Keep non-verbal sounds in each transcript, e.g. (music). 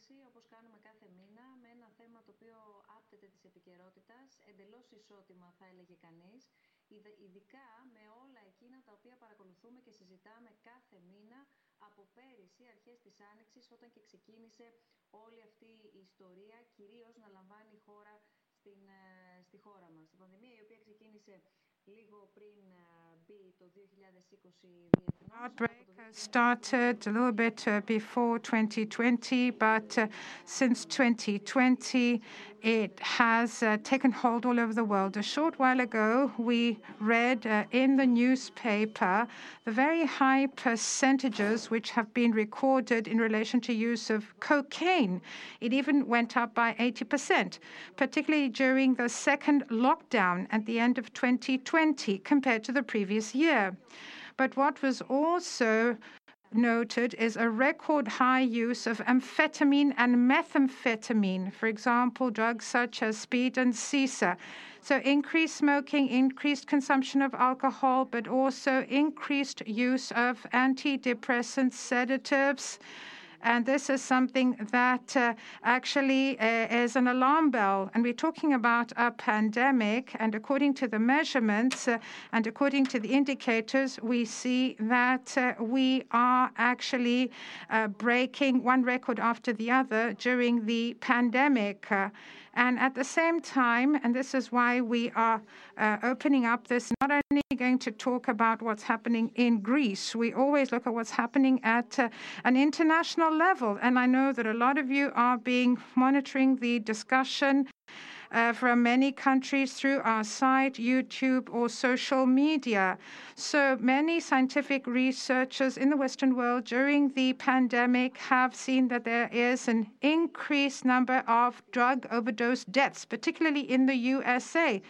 ανάλυση, όπως κάνουμε κάθε μήνα, με ένα θέμα το οποίο άπτεται της επικαιρότητας, εντελώς ισότιμα θα έλεγε κανείς, ειδικά με όλα εκείνα τα οποία παρακολουθούμε και συζητάμε κάθε μήνα από πέρυσι, αρχές της Άνοιξης, όταν και ξεκίνησε όλη αυτή η ιστορία, κυρίως να λαμβάνει η χώρα στην, στη χώρα μας. Η πανδημία η οποία ξεκίνησε Outbreak started a little bit before 2020, but uh, since 2020, it has uh, taken hold all over the world. A short while ago, we read uh, in the newspaper the very high percentages which have been recorded in relation to use of cocaine. It even went up by 80%, particularly during the second lockdown at the end of 2020 compared to the previous year. But what was also noted is a record high use of amphetamine and methamphetamine, for example, drugs such as speed and sisa. So increased smoking, increased consumption of alcohol, but also increased use of antidepressants, sedatives, and this is something that uh, actually uh, is an alarm bell. And we're talking about a pandemic. And according to the measurements uh, and according to the indicators, we see that uh, we are actually breaking one record after the other during the pandemic. And at the same time, and this is why we are uh, opening up this, not only going to talk about what's happening in Greece, we always look at what's happening at uh, an international level. And I know that a lot of you are being monitoring the discussion Uh, from many countries through our site, YouTube, or social media. So many scientific researchers in the Western world during the pandemic have seen that there is an increased number of drug overdose deaths, particularly in the USA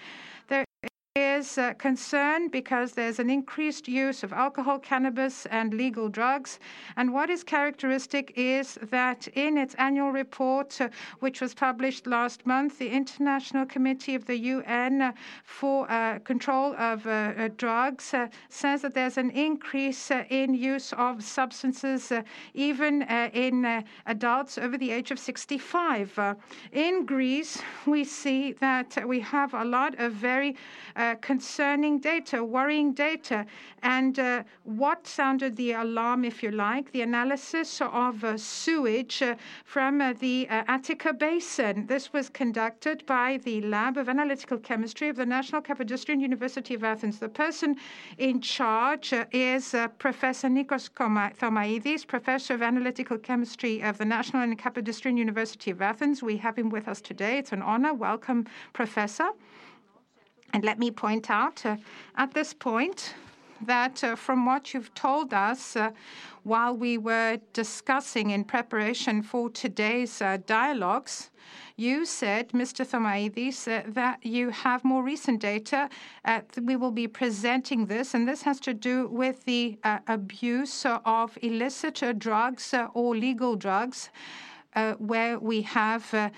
uh, concern because there's an increased use of alcohol, cannabis, and legal drugs. And what is characteristic is that in its annual report, uh, which was published last month, the International Committee of the UN uh, for uh, Control of uh, Drugs says that there's an increase in use of substances, even in adults over the age of 65. in Greece, we see that we have a lot of very concerning data, worrying data. And uh, what sounded the alarm, if you like, the analysis of uh, sewage uh, from uh, the uh, Attica Basin. This was conducted by the Lab of Analytical Chemistry of the National Kapodistrian University of Athens. The person in charge is Professor Nikos Thomaidis, Professor of Analytical Chemistry of the National and Kapodistrian University of Athens. We have him with us today. It's an honor. Welcome, Professor. And let me point out uh, at this point that uh, from what you've told us uh, while we were discussing in preparation for today's uh, dialogues, you said, Mr. Thomaidis, uh, that you have more recent data. Uh, we will be presenting this, and this has to do with the abuse of illicit drugs or legal drugs. where we have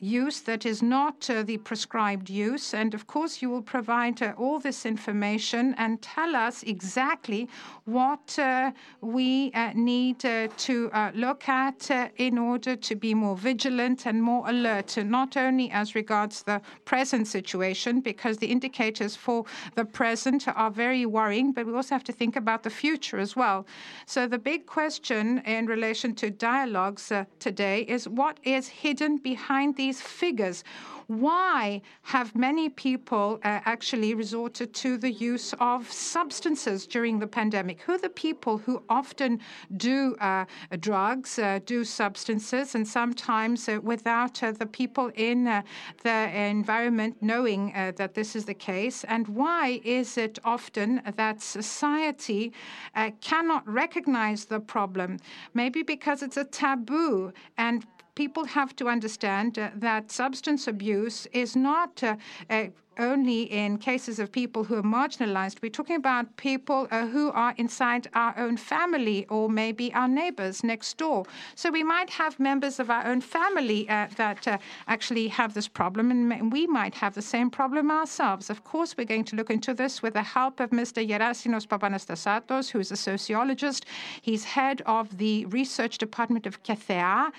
use that is not uh, the prescribed use. And of course, you will provide uh, all this information and tell us exactly what uh, we uh, need uh, to uh, look at in order to be more vigilant and more alert, not only as regards the present situation, because the indicators for the present are very worrying, but we also have to think about the future as well. So the big question in relation to dialogues today is what is hidden behind these these figures. Why have many people uh, actually resorted to the use of substances during the pandemic? Who are the people who often do uh, drugs, uh, do substances, and sometimes uh, without uh, the people in uh, the environment knowing that this is the case? And why is it often that society cannot recognize the problem? Maybe because it's a taboo and people have to understand uh, that substance abuse is not uh, uh, only in cases of people who are marginalized. We're talking about people uh, who are inside our own family or maybe our neighbors next door. So we might have members of our own family uh, that uh, actually have this problem, and we might have the same problem ourselves. Of course, we're going to look into this with the help of Mr. Gerasimos Papanastasatos, who's a sociologist. He's head of the research department of KETHEA.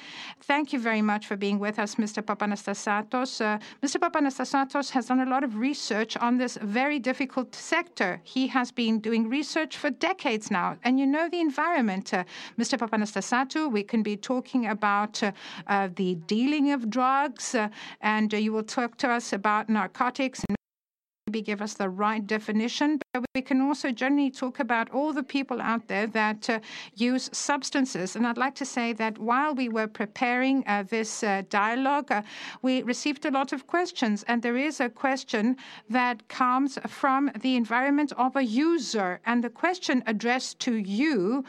Thank you very much for being with us, Mr. Papanastasatos. Uh, Mr. Papanastasatos has done a lot of research on this very difficult sector. He has been doing research for decades now. And you know the environment, uh, Mr. Papanastasatou, we can be talking about uh, uh, the dealing of drugs, uh, and uh, you will talk to us about narcotics and maybe give us the right definition, but we can also generally talk about all the people out there that uh, use substances. And I'd like to say that while we were preparing uh, this uh, dialogue, uh, we received a lot of questions. And there is a question that comes from the environment of a user. And the question addressed to you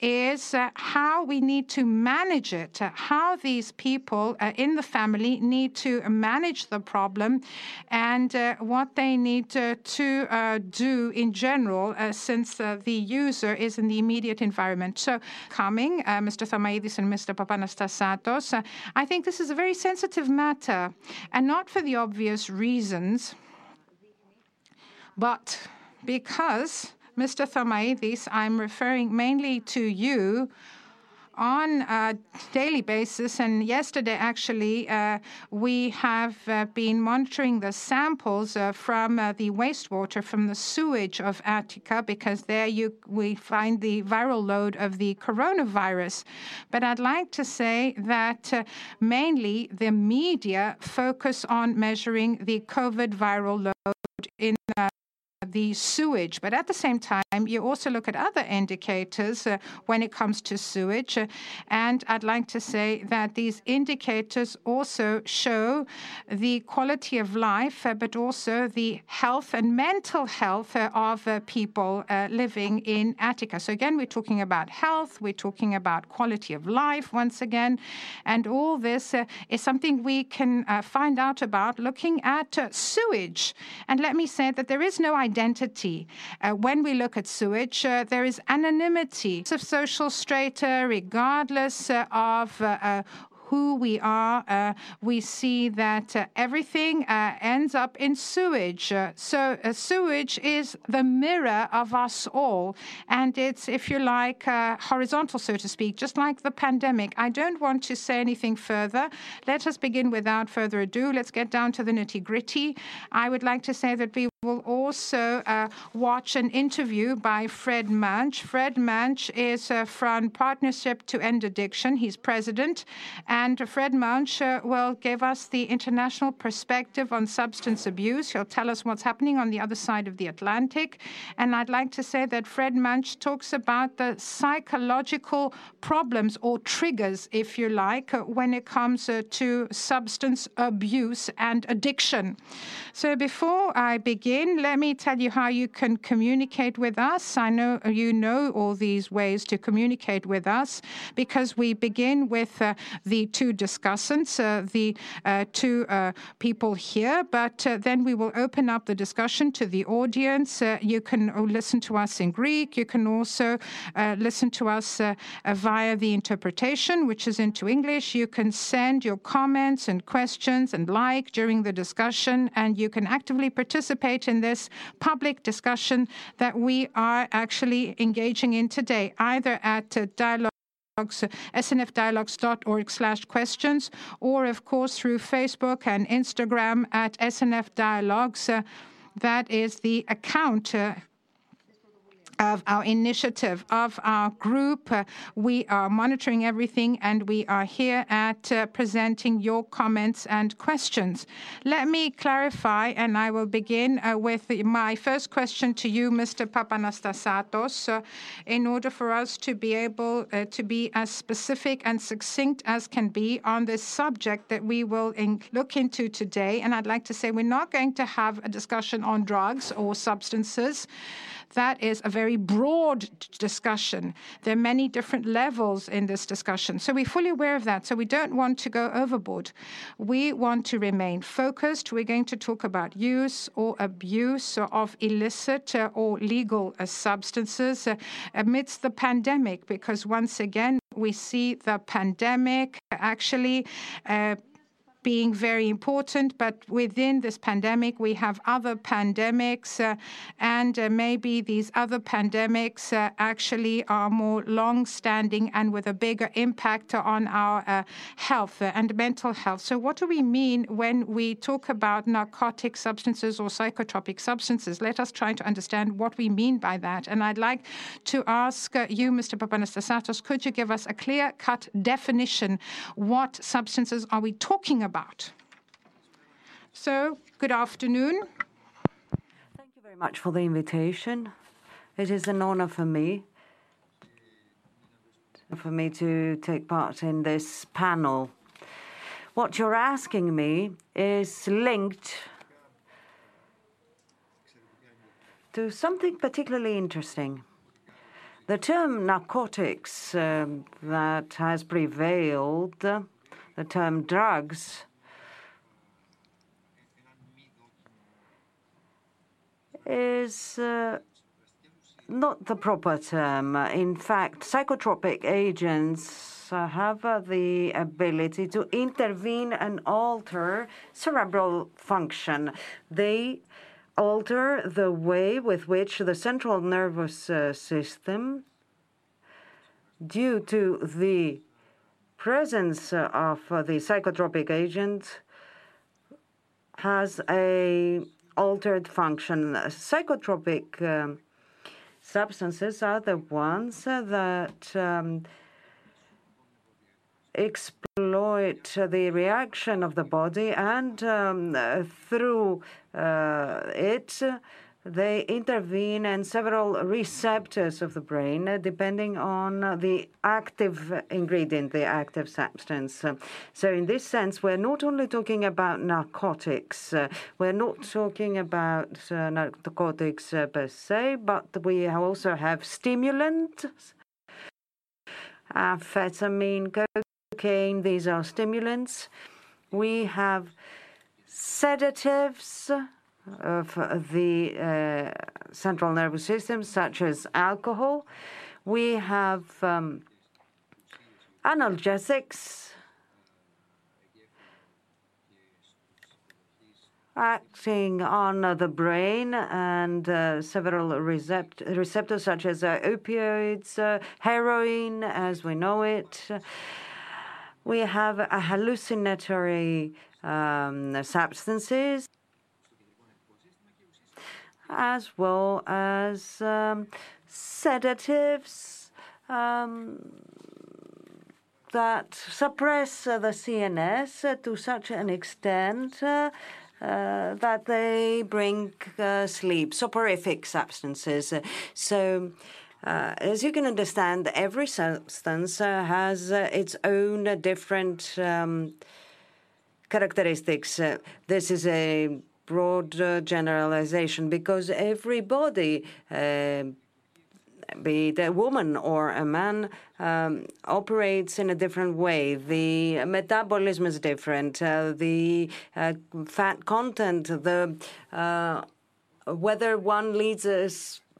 is uh, how we need to manage it, uh, how these people uh, in the family need to manage the problem, and uh, what they need uh, to uh, do in general, since the user is in the immediate environment. So, coming, Mr. Thomaidis and Mr. Papanastasatos, I think this is a very sensitive matter, and not for the obvious reasons, but because Mr. Thomaidis, I'm referring mainly to you on a daily basis. And yesterday, actually, uh, we have uh, been monitoring the samples uh, from uh, the wastewater from the sewage of Attica because there you we find the viral load of the coronavirus. But I'd like to say that uh, mainly the media focus on measuring the COVID viral load in uh, the sewage. But at the same time, you also look at other indicators uh, when it comes to sewage. Uh, and I'd like to say that these indicators also show the quality of life, uh, but also the health and mental health uh, of uh, people uh, living in Attica. So again, we're talking about health, we're talking about quality of life once again. And all this is something we can find out about looking at sewage. And let me say that there is no identity identity. Uh, when we look at sewage, uh, there is anonymity of social strata, regardless uh, of uh, uh, who we are, uh, we see that uh, everything uh, ends up in sewage. So, sewage is the mirror of us all. And it's, if you like, horizontal, so to speak, just like the pandemic. I don't want to say anything further. Let us begin without further ado. Let's get down to the nitty gritty. I would like to say that we will also uh, watch an interview by Fred Muench. Fred Muench is uh, from Partnership to End Addiction. He's president. And Fred Muench uh, will give us the international perspective on substance abuse. He'll tell us what's happening on the other side of the Atlantic. And I'd like to say that Fred Muench talks about the psychological problems or triggers, if you like, uh, when it comes uh, to substance abuse and addiction. So before I begin, let me tell you how you can communicate with us. I know you know all these ways to communicate with us because we begin with uh, the two discussants, uh, the uh, two uh, people here, but then we will open up the discussion to the audience. you can listen to us in Greek. You can also listen to us via the interpretation, which is into English. You can send your comments and questions and like during the discussion, and you can actively participate in this public discussion that we are actually engaging in today, either at dialogue snfdialogues.org slash questions, or of course through Facebook and Instagram at SNF Dialogues. Uh, that is the account uh, of our initiative, of our group. Uh, we are monitoring everything and we are here at uh, presenting your comments and questions. Let me clarify, and I will begin uh, with my first question to you, Mr. Papanastasatos, in order for us to be able to be as specific and succinct as can be on this subject that we will look into today. And I'd like to say we're not going to have a discussion on drugs or substances. That is a very broad discussion. There are many different levels in this discussion. So we're fully aware of that. So we don't want to go overboard. We want to remain focused. We're going to talk about use or abuse of illicit or legal substances amidst the pandemic, because once again, we see the pandemic actually uh, being very important, but within this pandemic, we have other pandemics, uh, and uh, maybe these other pandemics uh, actually are more long standing and with a bigger impact on our uh, health and mental health. So, what do we mean when we talk about narcotic substances or psychotropic substances? Let us try to understand what we mean by that. And I'd like to ask uh, you, Mr. Papanastasatos, could you give us a clear cut definition? What substances are we talking about? About. So, good afternoon. Thank you very much for the invitation. It is an honor for me for me to take part in this panel. What you're asking me is linked to something particularly interesting. The term narcotics um, that has prevailed, the term drugs, is uh, not the proper term. In fact, psychotropic agents have uh, the ability to intervene and alter cerebral function. They alter the way with which the central nervous uh, system, due to the presence of the psychotropic agent, has a altered function. Psychotropic um, substances are the ones that um, exploit the reaction of the body and um, through uh, it they intervene in several receptors of the brain, uh, depending on the active ingredient, the active substance. So, in this sense, we're not only talking about narcotics, uh, we're not talking about uh, narcotics uh, per se, but we also have stimulants, amphetamine, cocaine, these are stimulants. We have sedatives of the uh, central nervous system, such as alcohol. We have um, analgesics acting on the brain and uh, several recept receptors, such as uh, opioids, uh, heroin, as we know it. We have hallucinatory um, substances as well as um, sedatives um, that suppress uh, the CNS uh, to such an extent uh, uh, that they bring uh, sleep, soporific substances. So, uh, as you can understand, every substance has its own different um, characteristics. this is a broad uh, generalization because everybody, uh, be it a woman or a man, um, operates in a different way. The metabolism is different. Uh, the uh, fat content, the uh, whether one leads a,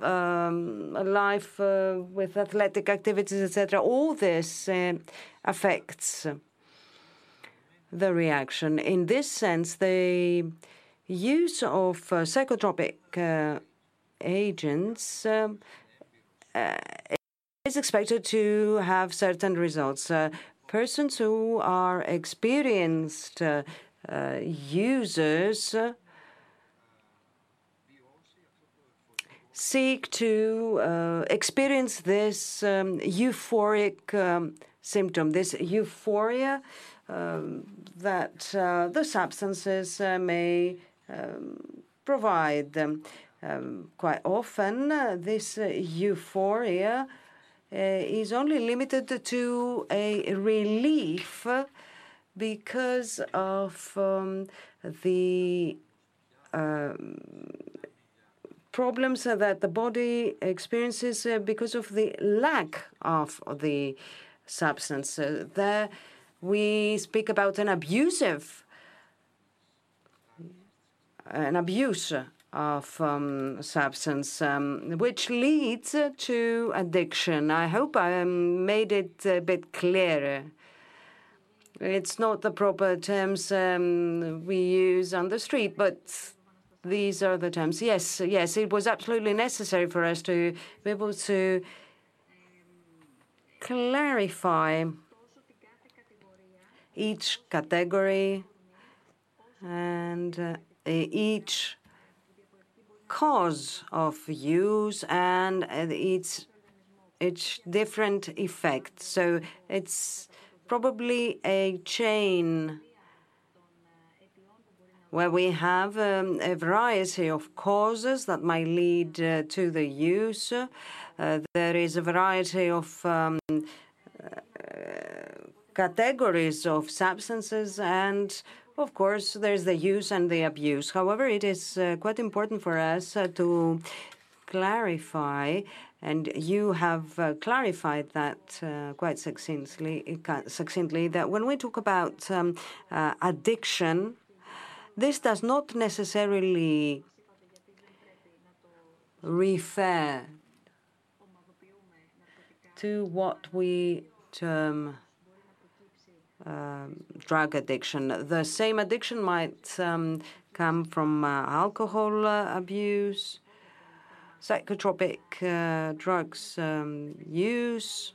um, life uh, with athletic activities, etc. All this affects the reaction. In this sense, they use of uh, psychotropic uh, agents um, uh, is expected to have certain results. persons who are experienced users seek to experience this um, euphoric um, symptom, this euphoria that the substances may provide them. Um, quite often, uh, this euphoria is only limited to a relief because of um, the um, problems that the body experiences because of the lack of the substance. There we speak about an abusive, an abuse of um, substance, um, which leads to addiction. I hope I made it a bit clearer. It's not the proper terms um, we use on the street, but these are the terms. Yes, yes, it was absolutely necessary for us to be able to clarify each category and uh, each cause of use and its its different effects. So it's probably a chain where we have um, a variety of causes that might lead uh, to the use. Uh, there is a variety of um, uh, categories of substances, and of course, there's the use and the abuse. However, it is uh, quite important for us uh, to clarify and you have uh, clarified that uh, quite succinctly, succinctly, that when we talk about um, uh, addiction, this does not necessarily refer to what we term drug addiction. The same addiction might um, come from uh, alcohol uh, abuse, psychotropic uh, drugs um, use.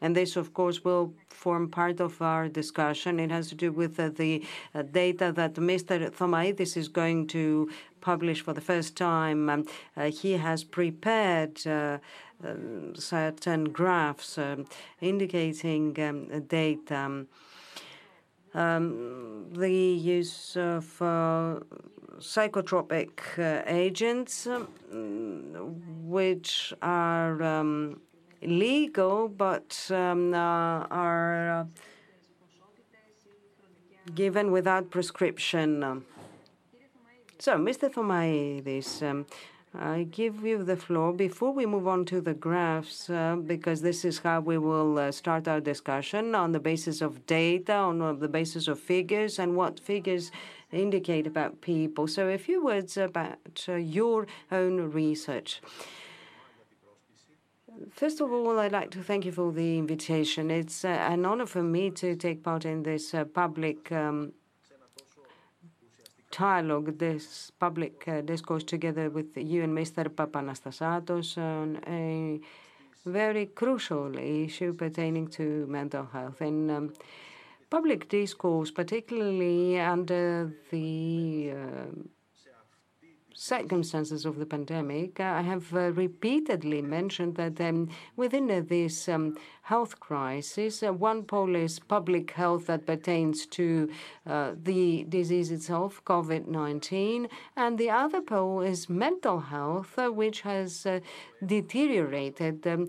And this, of course, will form part of our discussion. It has to do with uh, the uh, data that Mr. Thomaidis is going to publish for the first time. Um, uh, he has prepared um, certain graphs um, indicating um, data. Um, the use of uh, psychotropic uh, agents, which are um, legal but um, uh, are given without prescription. So, Mr. Thomaidis, um, I give you the floor. Before we move on to the graphs, uh, because this is how we will uh, start our discussion on the basis of data, on the basis of figures, and what figures indicate about people. So, a few words about uh, your own research. First of all, I'd like to thank you for the invitation. It's uh, an honor for me to take part in this uh, public um, dialogue, this public uh, discourse together with you and Mr. Papanastasatos on a very crucial issue pertaining to mental health. And um, public discourse, particularly under the uh, circumstances of the pandemic, I have uh, repeatedly mentioned that um, within uh, this um, health crisis, uh, one pole is public health that pertains to uh, the disease itself, COVID 19, and the other pole is mental health, uh, which has uh, deteriorated. Um,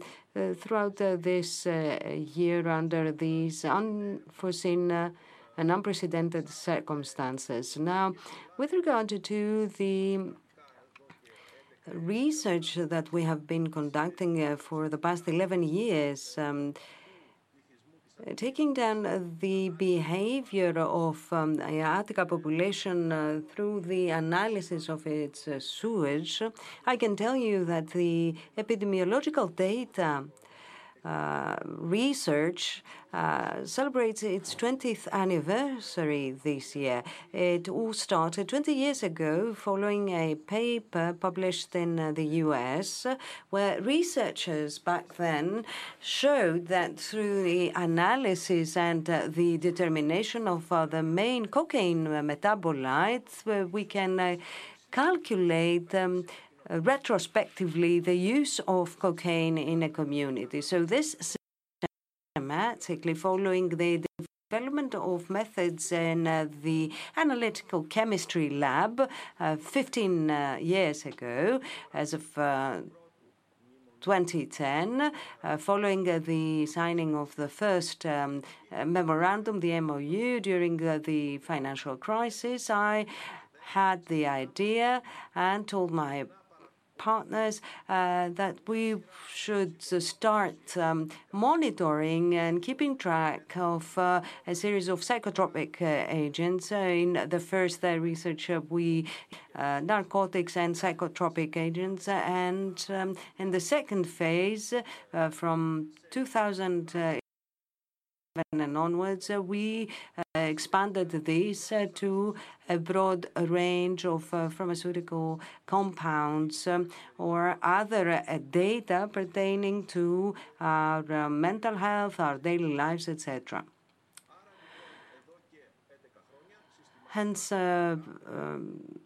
throughout this year, under these unforeseen and unprecedented circumstances. Now, with regard to the research that we have been conducting uh, for the past 11 years, um, taking down the behavior of um, the Attica population uh, through the analysis of its uh, sewage, I can tell you that the epidemiological data research uh, celebrates its 20th anniversary this year. It all started 20 years ago following a paper published in uh, the US where researchers back then showed that through the analysis and uh, the determination of uh, the main cocaine metabolites, we can calculate um, uh, retrospectively the use of cocaine in a community. So this systematically following the development of methods in uh, the analytical chemistry lab uh, 15 uh, years ago as of 2010, uh, following uh, the signing of the first um, memorandum, the MOU, during the financial crisis, I had the idea and told my partners uh, that we should start um, monitoring and keeping track of uh, a series of psychotropic uh, agents. in the first uh, research, uh, we narcotics and psychotropic agents, and um, in the second phase, from 2000 and onwards, uh, we uh, expanded this uh, to a broad range of pharmaceutical compounds um, or other data pertaining to our mental health, our daily lives, etc. Hence, um,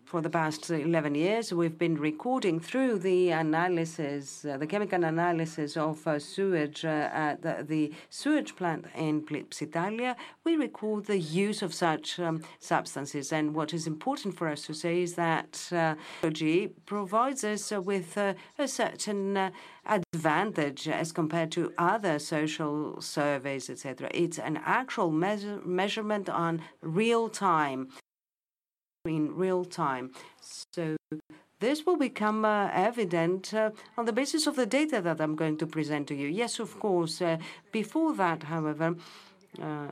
for the past 11 years, we've been recording through the analysis, uh, the chemical analysis of uh, sewage uh, at the, the, sewage plant in Psyttalia. We record the use of such um, substances. And what is important for us to say is that technology provides us with a certain advantage as compared to other social surveys, etc. It's an actual measure, measurement on real time in real time. So this will become uh, evident uh, on the basis of the data that I'm going to present to you. Yes, of course. Uh, before that, however, uh,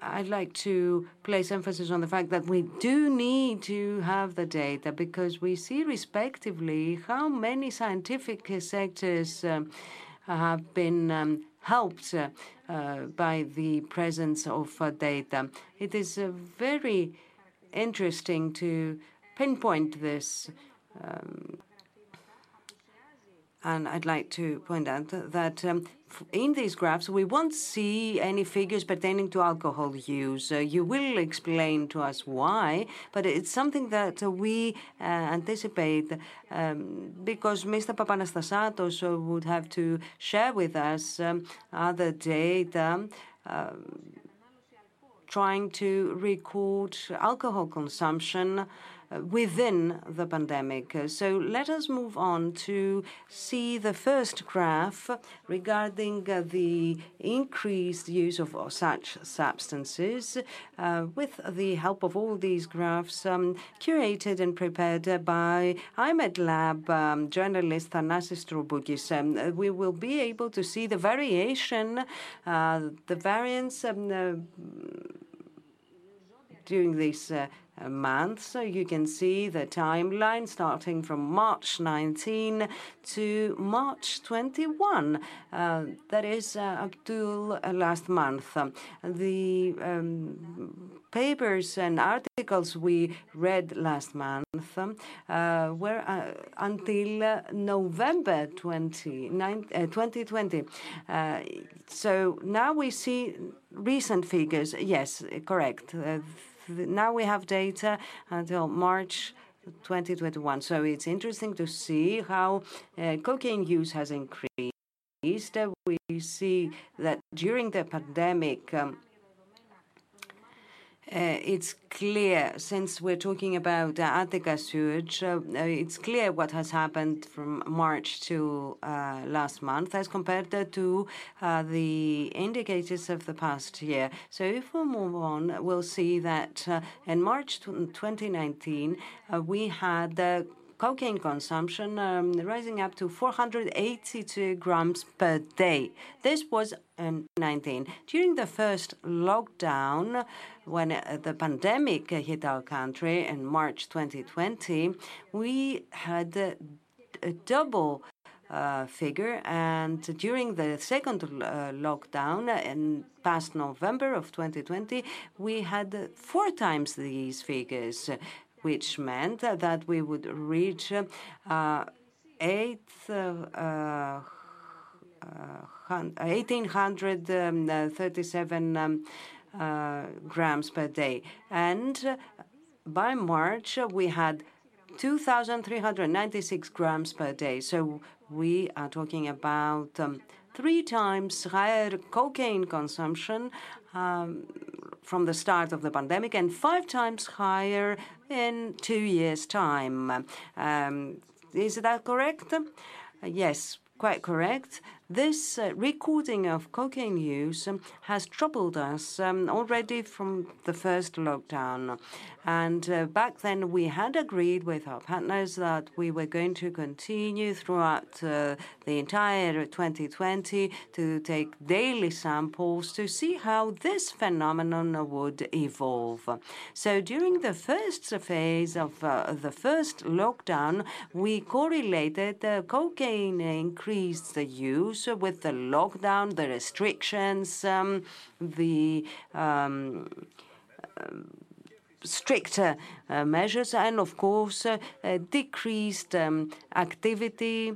I'd like to place emphasis on the fact that we do need to have the data because we see respectively how many scientific sectors um, have been um, helped uh, by the presence of uh, data. It is a very interesting to pinpoint this. Um, and I'd like to point out that um, in these graphs, we won't see any figures pertaining to alcohol use. Uh, you will explain to us why, but it's something that uh, we uh, anticipate um, because Mr. Papanastasatos would have to share with us um, other data. Um, trying to record alcohol consumption uh, within the pandemic. So let us move on to see the first graph regarding uh, the increased use of such substances uh, with the help of all these graphs um, curated and prepared by iMEdD Lab um, journalist Thanasis Troboukis. Um, we will be able to see the variation, uh, the variance um, uh, during this uh, month. So you can see the timeline starting from March 19 to March 21. Uh, that is uh, up to uh, last month. the um, papers and articles we read last month uh, were uh, until November 20, 2020. so now we see recent figures. Yes, correct now we have data until March 2021. So it's interesting to see how uh, cocaine use has increased. We see that during the pandemic, um, it's clear, since we're talking about uh, Attica sewage, uh, it's clear what has happened from March to uh, last month as compared to uh, the indicators of the past year. So if we move on, we'll see that uh, in March 2019, we had cocaine consumption um, rising up to 482 grams per day. This was in 19. During the first lockdown, when uh, the pandemic hit our country in March 2020, we had a, a double uh, figure. And during the second uh, lockdown in past November of 2020, we had four times these figures which meant that we would reach uh, uh, 1,837 uh, um, uh, grams per day. And by March, we had 2,396 grams per day. So we are talking about um, three times higher cocaine consumption um, from the start of the pandemic and five times higher in two years' time. Um, is that correct? yes, quite correct. This uh, recording of cocaine use has troubled us um, already from the first lockdown. And uh, back then, we had agreed with our partners that we were going to continue throughout uh, the entire 2020 to take daily samples to see how this phenomenon would evolve. So during the first phase of uh, the first lockdown, we correlated the cocaine increased the use with the lockdown, the restrictions, um, the um, stricter uh, measures, and of course, uh, decreased um, activity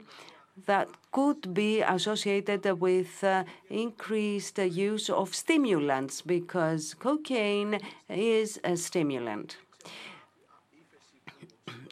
that could be associated with uh, increased use of stimulants because cocaine is a stimulant.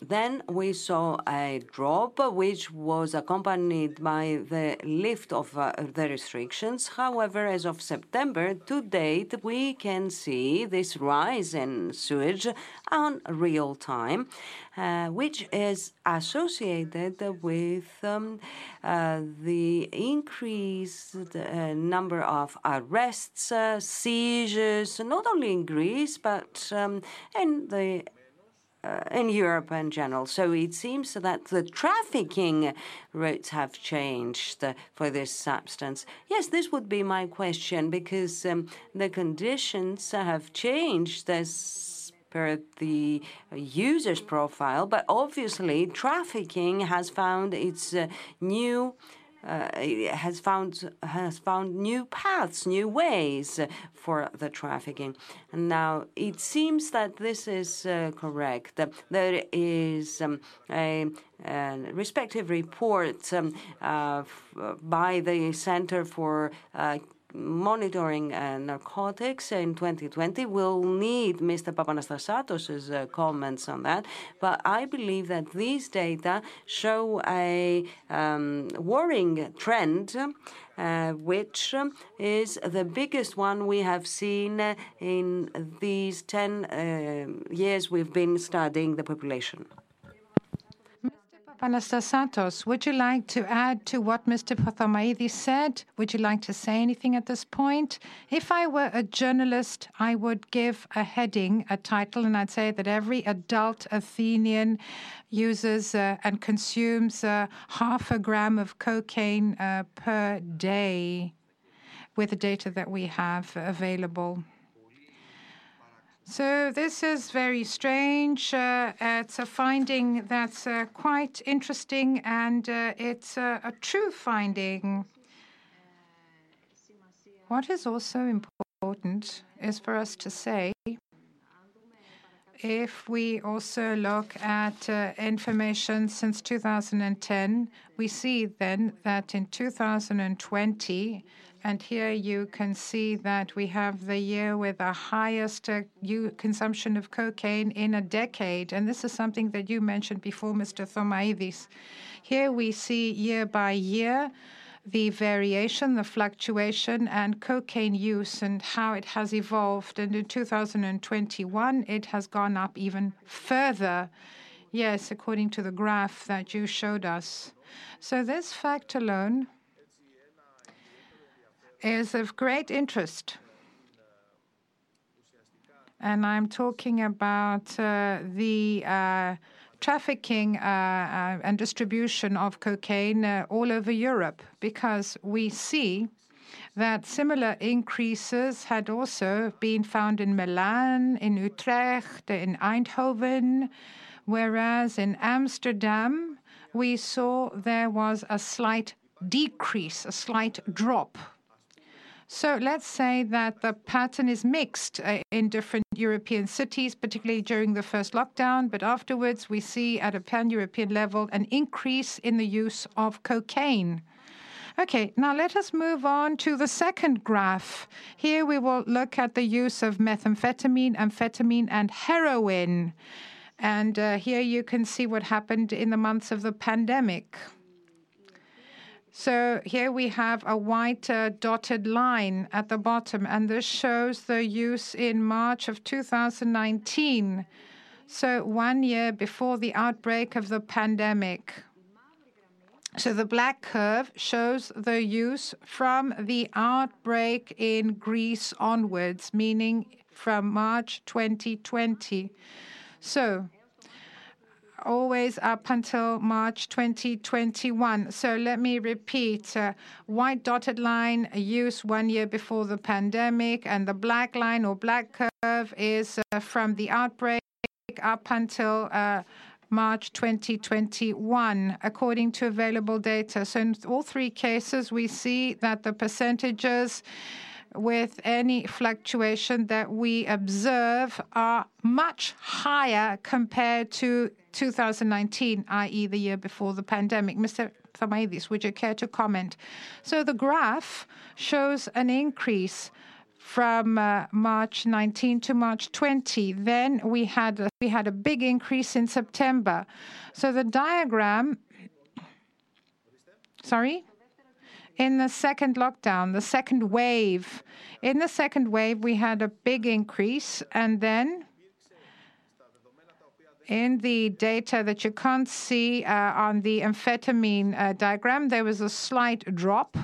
Then we saw a drop, which was accompanied by the lift of uh, the restrictions. However, as of September to date, we can see this rise in sewage on real time, uh, which is associated with um, uh, the increased uh, number of arrests, uh, seizures, not only in Greece, but um, in the uh, in Europe in general. So it seems that the trafficking routes have changed for this substance. Yes, this would be my question because um, the conditions have changed as per the user's profile, but obviously trafficking has found its uh, new uh, has found has found new paths, new ways for the trafficking. Now it seems that this is uh, correct. There is um, a, a, respective report um, uh, by the Center for uh, monitoring uh, narcotics in 2020. We'll need Mr. Papanastasatos's uh, comments on that. But I believe that these data show a um, worrying trend. Uh, which is the biggest one we have seen in these 10 uh, years we've been studying the population. Anastasatos, would you like to add to what Mr. Pathamaidis said? Would you like to say anything at this point? If I were a journalist, I would give a heading, a title, and I'd say that every adult Athenian uses uh, and consumes uh, half a gram of cocaine uh, per day with the data that we have available. So this is very strange. Uh, it's a finding that's uh, quite interesting, and uh, it's a true finding. What is also important is for us to say, if we also look at uh, information since 2010, we see then that in 2020, and here you can see that we have the year with the highest uh, consumption of cocaine in a decade. And this is something that you mentioned before, Mr. Thomaidis. Here we see year by year the variation, the fluctuation, and cocaine use and how it has evolved. And in 2021, it has gone up even further. Yes, according to the graph that you showed us. So, this fact alone is of great interest. And I'm talking about uh, the uh, trafficking uh, uh and distribution of cocaine uh, all over Europe because we see that similar increases had also been found in Milan, in Utrecht, in Eindhoven, whereas in Amsterdam we saw there was a slight decrease, a slight drop so let's say that the pattern is mixed uh, in different European cities, particularly during the first lockdown, but afterwards we see at a pan European level an increase in the use of cocaine. Okay, now let us move on to the second graph. Here we will look at the use of methamphetamine, amphetamine, and heroin. And uh, here you can see what happened in the months of the pandemic. So here we have a white uh, dotted line at the bottom, and this shows the use in March of 2019. So one year before the outbreak of the pandemic. So the black curve shows the use from the outbreak in Greece onwards, meaning from March 2020. So always up until March 2021. So let me repeat. Uh, white dotted line use one year before the pandemic, and the black line or black curve is uh, from the outbreak up until uh, March 2021, according to available data. So in all three cases, we see that the percentages with any fluctuation that we observe are much higher compared to 2019, i.e., the year before the pandemic. Mr. Thomaidis, would you care to comment? So the graph shows an increase from uh, March 19 to March 20. Then we had we had a big increase in September. So the diagram. Sorry in the second lockdown, the second wave. In the second wave, we had a big increase, and then in the data that you can't see uh, on the amphetamine uh, diagram, there was a slight drop.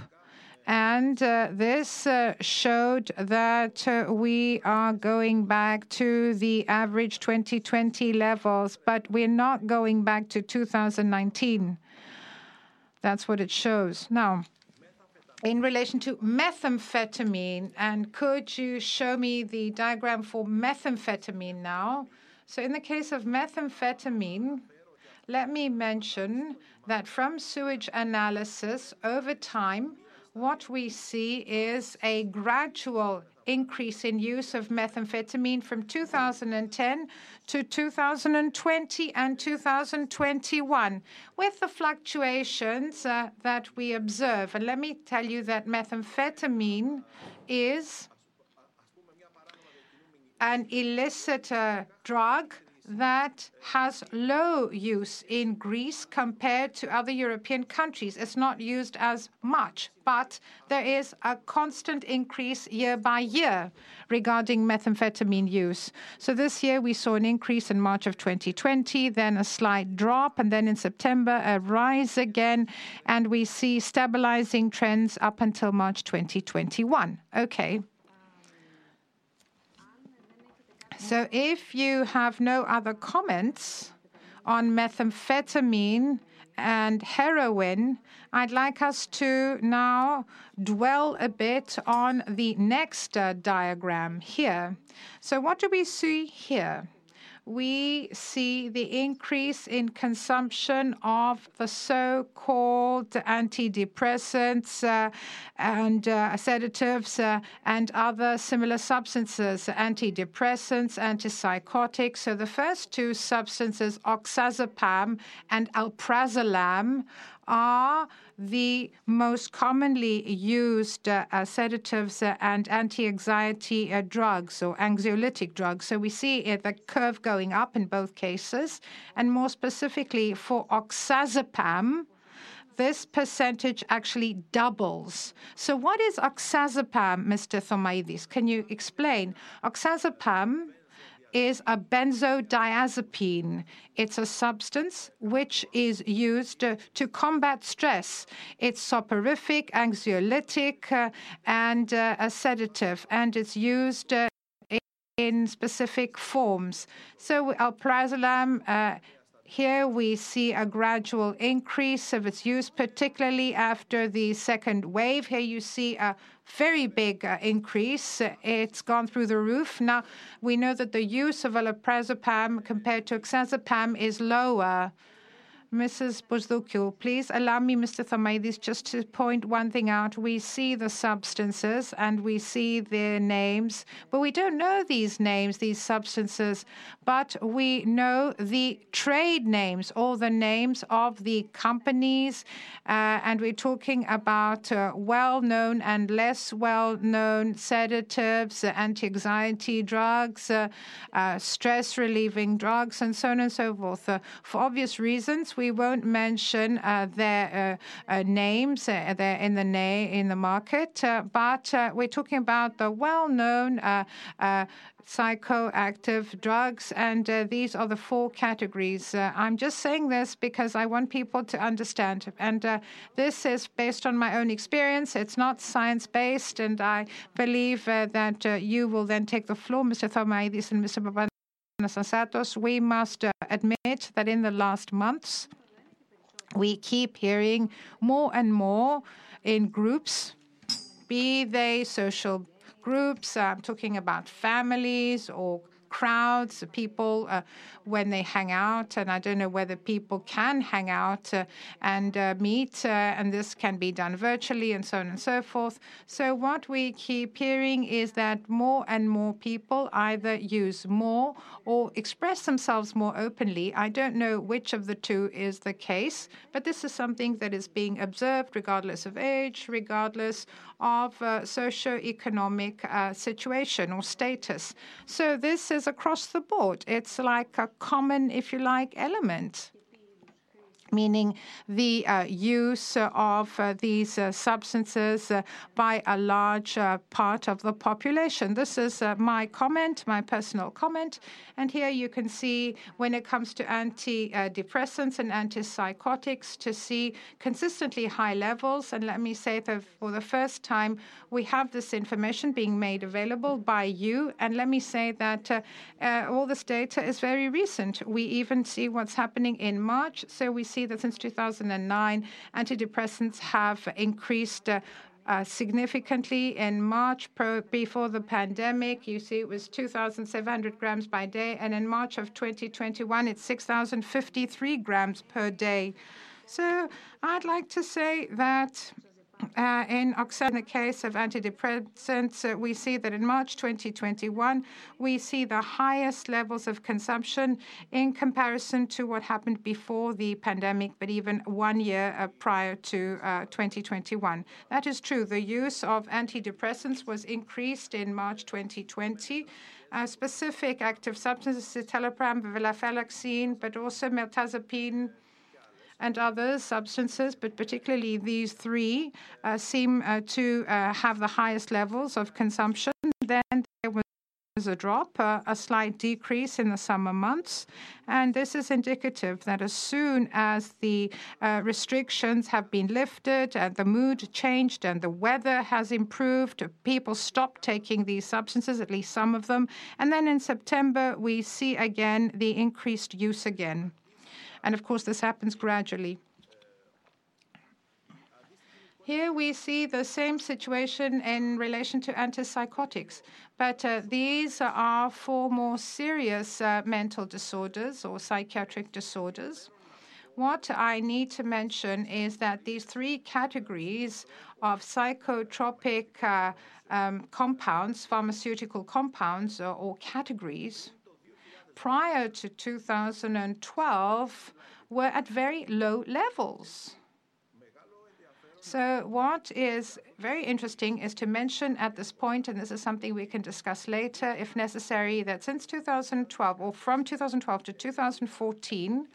And uh, this uh, showed that uh, we are going back to the average 2020 levels, but we're not going back to 2019. That's what it shows. Now, in relation to methamphetamine, and could you show me the diagram for methamphetamine now? So in the case of methamphetamine, let me mention that from sewage analysis over time, what we see is a gradual increase in use of methamphetamine from 2010 to 2020 and 2021 with the fluctuations uh, that we observe. And let me tell you that methamphetamine is an illicit uh, drug that has low use in Greece compared to other European countries. It's not used as much, but there is a constant increase year by year regarding methamphetamine use. So this year we saw an increase in March of 2020, then a slight drop, and then in September a rise again, and we see stabilizing trends up until March 2021. Okay. So if you have no other comments on methamphetamine and heroin, I'd like us to now dwell a bit on the next uh, diagram here. So what do we see here? We see the increase in consumption of the so-called antidepressants uh, and uh, sedatives uh, and other similar substances, antidepressants, antipsychotics. So the first two substances, oxazepam and alprazolam, are the most commonly used uh, uh, sedatives uh, and anti-anxiety uh, drugs or anxiolytic drugs. So we see the curve going up in both cases. And more specifically for oxazepam, this percentage actually doubles. So what is oxazepam, Mr. Thomaidis? Can you explain? Oxazepam is a benzodiazepine. It's a substance which is used uh, to combat stress. It's soporific, anxiolytic, uh, and uh, a sedative, and it's used uh, in specific forms. So alprazolam uh, here we see a gradual increase of its use, particularly after the second wave. Here you see a very big uh, increase. It's gone through the roof. Now, we know that the use of alprazolam compared to oxazepam is lower. Mrs. Bousdoukou, please allow me, Mr. Thomaidis, just to point one thing out. We see the substances and we see their names, but we don't know these names, these substances, but we know the trade names, all the names of the companies, uh, and we're talking about uh, well known and less well known sedatives, uh, anti anxiety drugs, uh, stress relieving drugs, and so on and so forth. Uh, for obvious reasons, we We won't mention uh, their uh, uh, names. They're in the in the market, but we're talking about the well-known psychoactive drugs, and uh, these are the four categories. Uh, I'm just saying this because I want people to understand. And uh, this is based on my own experience. It's not science based, and I believe that you will then take the floor, Mr. Thomaidis and Mr. Papanastasatos. We must admit that in the last months, we keep hearing more and more in groups, be they social groups. I'm talking about families or crowds, people uh, when they hang out. And I don't know whether people can hang out uh, and uh, meet, uh, and this can be done virtually and so on and so forth. So, what we keep hearing is that more and more people either use more or express themselves more openly. I don't know which of the two is the case, but this is something that is being observed regardless of age, regardless of uh, socio-economic uh, situation or status. So this is across the board. It's like a common, if you like, element meaning the uh, use of uh, these uh, substances by a large part of the population. This is my comment, my personal comment. And here you can see when it comes to antidepressants and antipsychotics to see consistently high levels. And let me say that for the first time, we have this information being made available by you. And let me say that all this data is very recent. We even see what's happening in March. So we see that since 2009, antidepressants have increased uh, uh, significantly in March before the pandemic. You see, it was 2,700 grams by day, and in March of 2021, it's 6,053 grams per day. So I'd like to say that uh, in the case of antidepressants, uh, we see that in March 2021, we see the highest levels of consumption in comparison to what happened before the pandemic, but even one year uh, prior to 2021. That is true. The use of antidepressants was increased in March 2020. Uh, specific active substances, citalopram, venlafaxine, but also mirtazapine, and other substances, but particularly these three uh, seem uh, to uh, have the highest levels of consumption. Then there was a drop, uh, a slight decrease in the summer months. And this is indicative that as soon as the uh, restrictions have been lifted and the mood changed and the weather has improved, people stop taking these substances, at least some of them. And then in September, we see again the increased use again. And of course, this happens gradually. Here we see the same situation in relation to antipsychotics, but uh, these are for more serious uh, mental disorders or psychiatric disorders. What I need to mention is that these three categories of psychotropic uh, um, compounds, pharmaceutical compounds, or categories, prior to 2012 were at very low levels. So, what is very interesting is to mention at this point, and this is something we can discuss later if necessary, that since 2012 or from 2012 to 2014,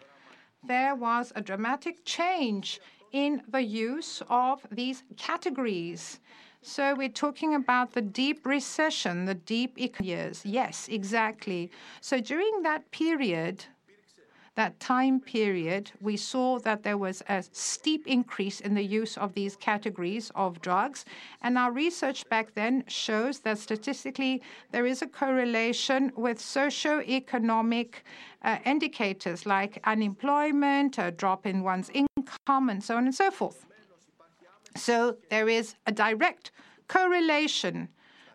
there was a dramatic change in the use of these categories. So we're talking about the deep recession, the deep years. Yes, exactly. So during that period, that time period, we saw that there was a steep increase in the use of these categories of drugs. And our research back then shows that statistically there is a correlation with socio-economic uh, indicators like unemployment, a drop in one's income, and so on and so forth. So there is a direct correlation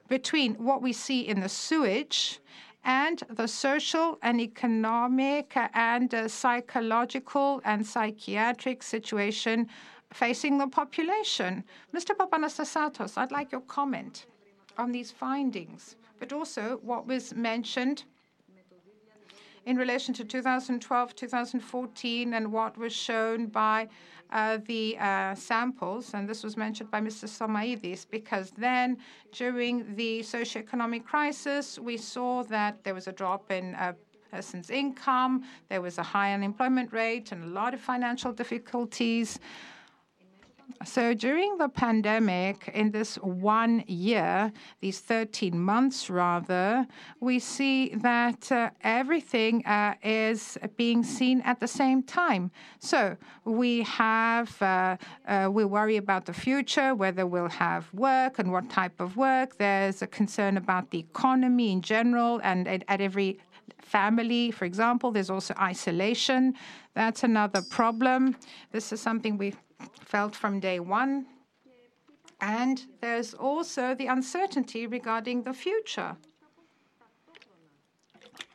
between what we see in the sewage and the social and economic and uh, psychological and psychiatric situation facing the population. Mr. Papanastasatos, I'd like your comment on these findings, but also what was mentioned in relation to 2012, 2014, and what was shown by uh, the uh, samples, and this was mentioned by Mr. Thomaidis, because then during the socioeconomic crisis, we saw that there was a drop in uh, person's income. There was a high unemployment rate and a lot of financial difficulties. So during the pandemic, in this one year, these 13 months rather, we see that uh, everything uh, is being seen at the same time. So we have, uh, uh we worry about the future, whether we'll have work and what type of work. There's a concern about the economy in general and at, at every family, for example. There's also isolation. That's another problem. This is something we felt from day one. And there's also the uncertainty regarding the future.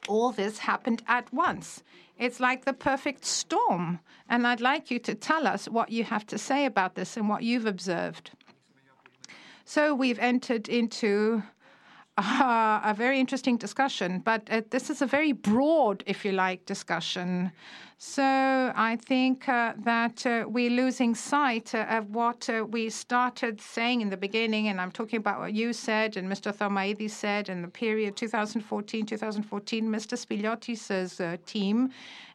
All this happened at once. It's like the perfect storm. And I'd like you to tell us what you have to say about this and what you've observed. So we've entered into uh, (laughs) a very interesting discussion, but uh, this is a very broad, if you like, discussion. So I think uh, that uh, we're losing sight uh, of what uh, we started saying in the beginning, and I'm talking about what you said and Mr. Thomaidis said in the period 2014-2014, Mr. Spiliotis' team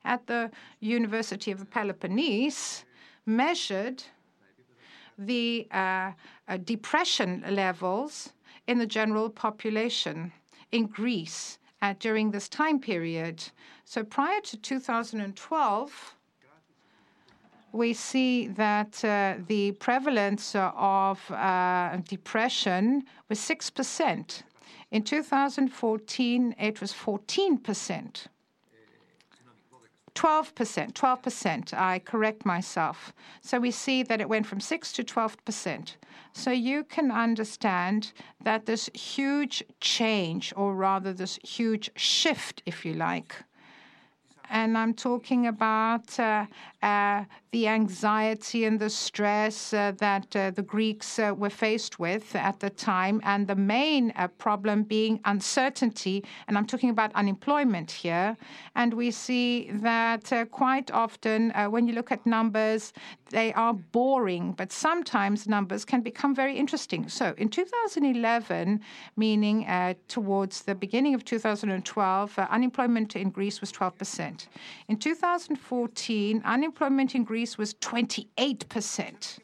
at the University of the Peloponnese measured the depression levels in the general population in Greece uh, during this time period. So prior to 2012, we see that uh, the prevalence of uh, depression was 6%. In 2014, it was 14%. 12%, 12%, I correct myself. So we see that it went from 6 to 12%. So you can understand that this huge change, or rather this huge shift, if you like, and I'm talking about uh, uh, the anxiety and the stress uh, that uh, the Greeks uh, were faced with at the time, and the main uh, problem being uncertainty. And I'm talking about unemployment here. And we see that quite often, when you look at numbers, they are boring, but sometimes numbers can become very interesting. So in 2011, meaning towards the beginning of 2012, unemployment in Greece was 12%. In 2014, unemployment in Greece was 28%.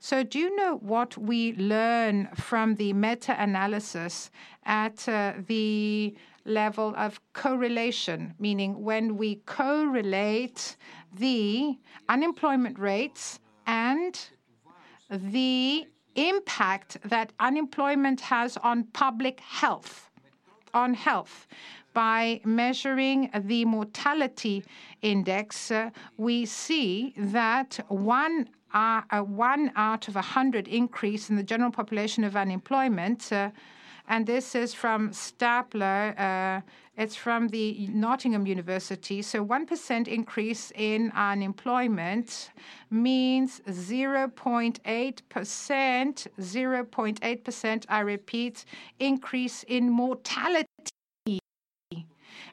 So, do you know what we learn from the meta analysis at uh, the level of correlation, meaning when we correlate the unemployment rates and the impact that unemployment has on public health, on health by measuring the mortality index, uh, we see that one uh, one out of a hundred increase in the general population of unemployment, uh, and this is from Stuckler. Uh, it's from the Nottingham University. So 1% increase in unemployment means 0.8%, 0.8%, I repeat, increase in mortality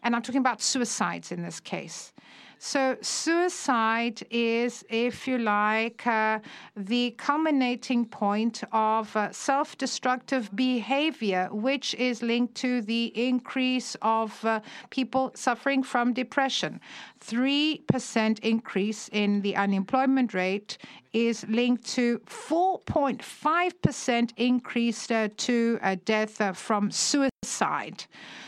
and I'm talking about suicides in this case. So, suicide is, if you like, uh, the culminating point of uh, self destructive behavior, which is linked to the increase of uh, people suffering from depression. 3% increase in the unemployment rate is linked to 4.5% increase uh, to uh, death uh, from suicide.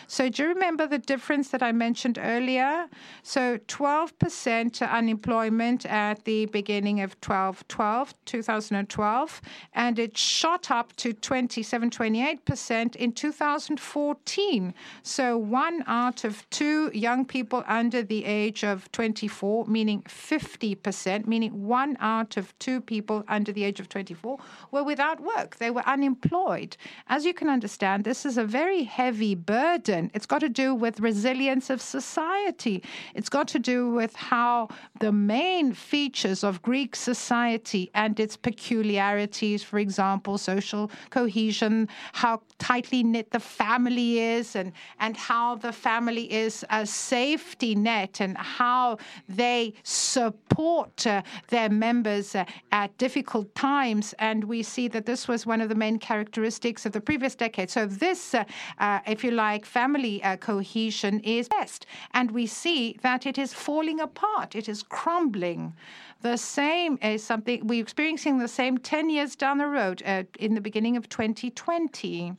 So do you remember the difference that I mentioned earlier? So 12% unemployment at the beginning of 12, 12, 2012, and it shot up to 27, 28% in 2014. So one out of two young people under the age of 24, meaning 50%, meaning one out of two people under the age of 24 were without work. They were unemployed. As you can understand, this is a very heavy burden it's got to do with resilience of society. It's got to do with how the main features of Greek society and its peculiarities, for example, social cohesion, how tightly knit the family is, and, and how the family is a safety net, and how they support uh, their members uh, at difficult times. And we see that this was one of the main characteristics of the previous decade. So, this uh, uh, if you like, family uh, cohesion is best. And we see that it is falling apart, it is crumbling. The same is something we're experiencing the same 10 years down the road uh, in the beginning of 2020.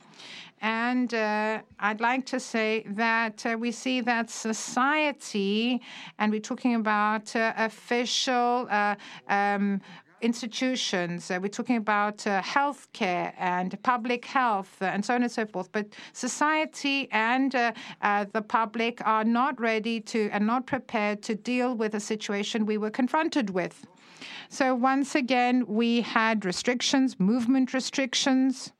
And uh, I'd like to say that uh, we see that society, and we're talking about uh, official uh, um, institutions, uh, we're talking about uh, healthcare and public health uh, and so on and so forth. But society and uh, the public are not ready to and not prepared to deal with a situation we were confronted with. So once again, we had restrictions, movement restrictions.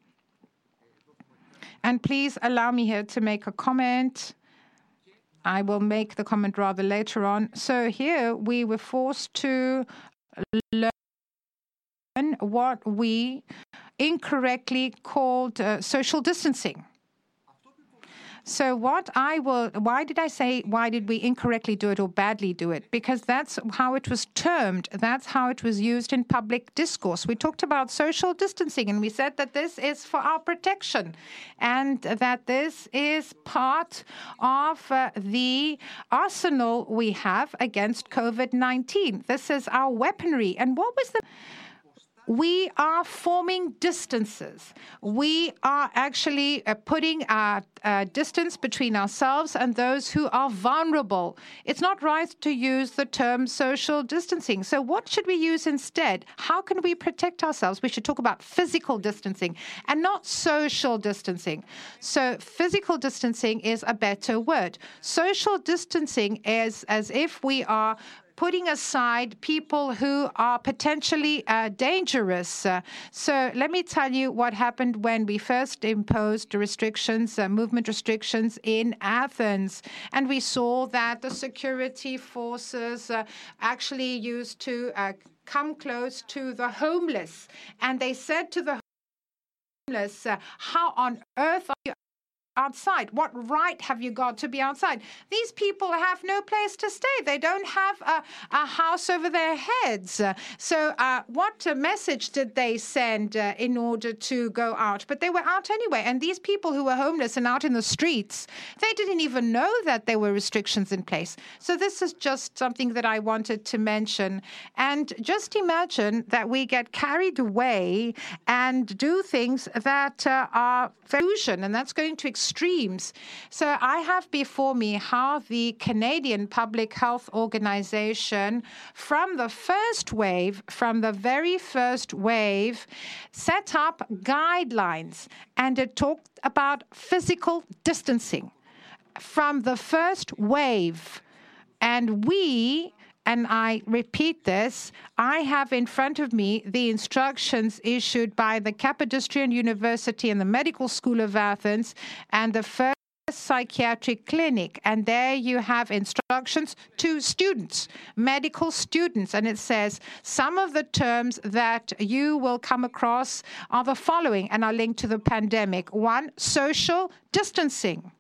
And please allow me here to make a comment. I will make the comment rather later on. So here we were forced to learn what we incorrectly called uh, social distancing. So what I will, why did I say, why did we incorrectly do it or badly do it? Because that's how it was termed. That's how it was used in public discourse. We talked about social distancing and we said that this is for our protection and that this is part of uh, the arsenal we have against COVID-19. This is our weaponry. And what was the we are forming distances. We are actually uh, putting a, a, distance between ourselves and those who are vulnerable. It's not right to use the term social distancing. So, what should we use instead? How can we protect ourselves? We should talk about physical distancing and not social distancing. So, physical distancing is a better word. Social distancing is as if we are putting aside people who are potentially uh, dangerous. Uh, so let me tell you what happened when we first imposed restrictions, uh, movement restrictions in Athens. And we saw that the security forces uh, actually used to uh, come close to the homeless. And they said to the homeless, How on earth are you? Outside? What right have you got to be outside? These people have no place to stay. They don't have a, a house over their heads. So, uh, what message did they send uh, in order to go out? But they were out anyway. And these people who were homeless and out in the streets, they didn't even know that there were restrictions in place. So, this is just something that I wanted to mention. And just imagine that we get carried away and do things that uh, are fusion, and that's going to extremes. So I have before me how the Canadian Public Health Organization, from the first wave, from the very first wave, set up guidelines and it talked about physical distancing from the first wave. And we and I repeat this, I have in front of me the instructions issued by the Kapodistrian University and the Medical School of Athens and the first psychiatric clinic. And there you have instructions to students medical students. And it says some of the terms that you will come across are the following and are linked to the pandemic. One social distancing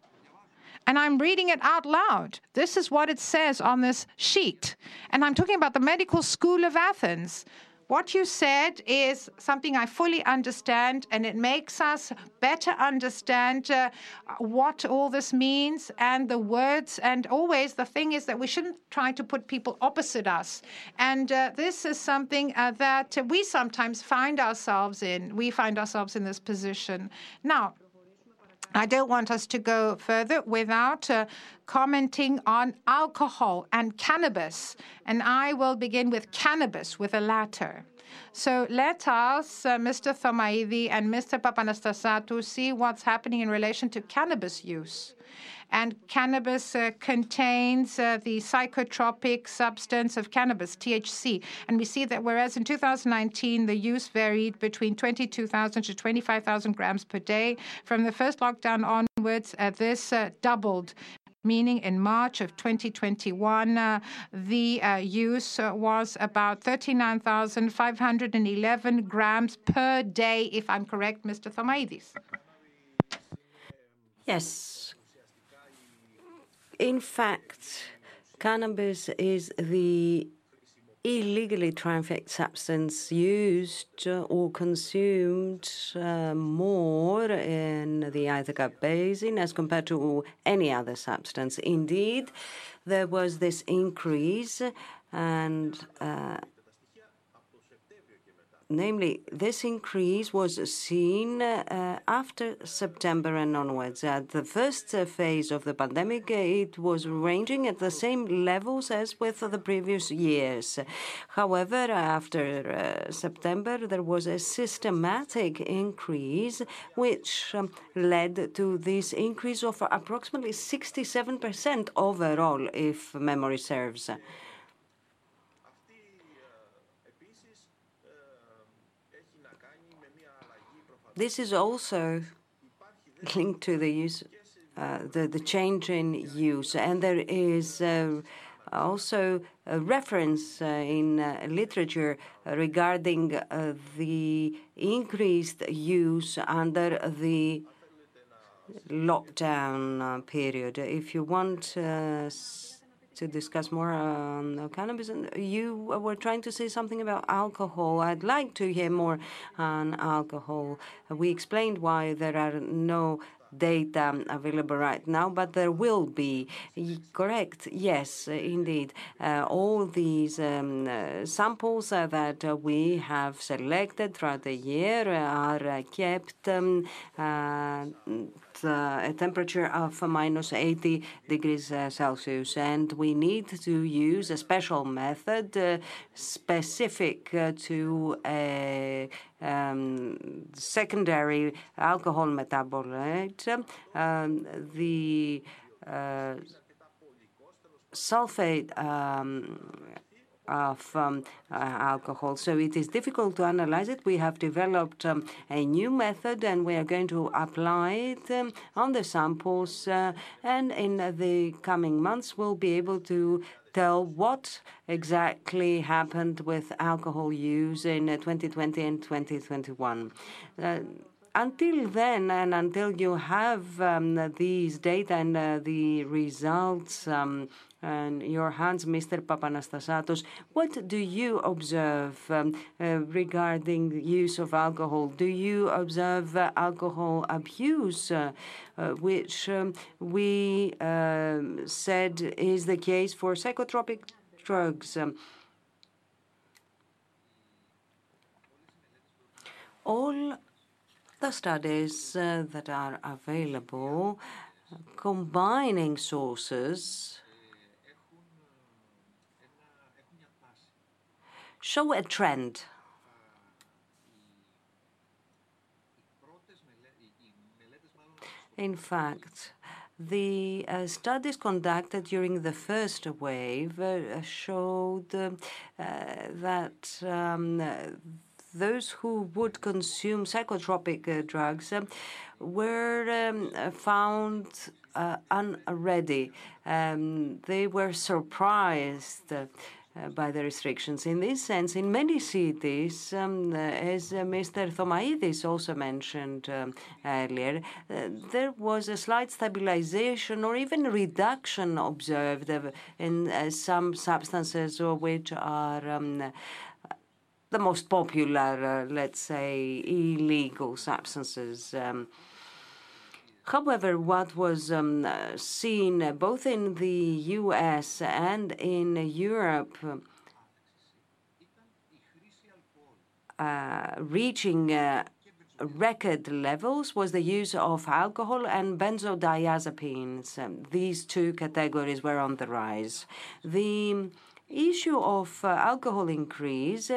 and I'm reading it out loud. This is what it says on this sheet. And I'm talking about the Medical School of Athens. What you said is something I fully understand, and it makes us better understand uh, what all this means and the words. And always, the thing is that we shouldn't try to put people opposite us. And uh, this is something uh, that we sometimes find ourselves in. We find ourselves in this position. Now, I don't want us to go further without uh, commenting on alcohol and cannabis. And I will begin with cannabis, with the latter. So let us, uh, Mr. Thomaidi and Mr. Papanastasatou, see what's happening in relation to cannabis use and cannabis uh, contains uh, the psychotropic substance of cannabis, THC. And we see that whereas in 2019 the use varied between 22,000 to 25,000 grams per day, from the first lockdown onwards, uh, this uh, doubled meaning in March of 2021, uh, the uh, use uh, was about 39,511 grams per day, if I'm correct, Mr. Thomaidis. Yes. In fact, cannabis is the illegally trafficked substance used or consumed uh, more in the Attica Basin as compared to any other substance. Indeed, there was this increase, and uh, namely, this increase was seen uh, after September and onwards. At the first uh, phase of the pandemic, it was ranging at the same levels as with the previous years. However, after uh, September, there was a systematic increase, which um, led to this increase of approximately 67% overall, if memory serves. This is also linked to the use, uh, the, the change in use, and there is uh, also a reference uh, in uh, literature regarding uh, the increased use under the lockdown uh, period. If you want to discuss more on cannabis. And you were trying to say something about alcohol. I'd like to hear more on alcohol. We explained why there are no data available right now, but there will be. Correct? Yes, indeed. Uh, all these um, uh, samples uh, that we have selected throughout the year are kept um, uh, a temperature of minus 80 degrees uh, Celsius. And we need to use a special method uh, specific to a um, secondary alcohol metabolite. Um, the uh, sulfate um, of um, uh, alcohol. So it is difficult to analyze it. We have developed um, a new method and we are going to apply it um, on the samples. Uh, and in the coming months, we'll be able to tell what exactly happened with alcohol use in 2020 uh, and 2021. Uh, until then, and until you have um, these data and uh, the results um, in your hands, Mr. Papanastasatos, what do you observe um, uh, regarding use of alcohol? Do you observe uh, alcohol abuse, uh, uh which um, we um, said is the case for psychotropic drugs? Um, all the studies uh, that are available combining sources show a trend. In fact, the uh, studies conducted during the first wave uh, showed uh, that um, those who would consume psychotropic drugs were um, found unready. Um, they were surprised by the restrictions. In this sense, in many cities, um, uh, as uh, Mr. Thomaidis also mentioned um, earlier, there was a slight stabilization or even reduction observed in some substances which are um, the most popular, let's say, illegal substances. However, what was um, seen both in the US and in Europe uh, reaching uh, record levels was the use of alcohol and benzodiazepines. Um, these two categories were on the rise. The issue of uh, alcohol increase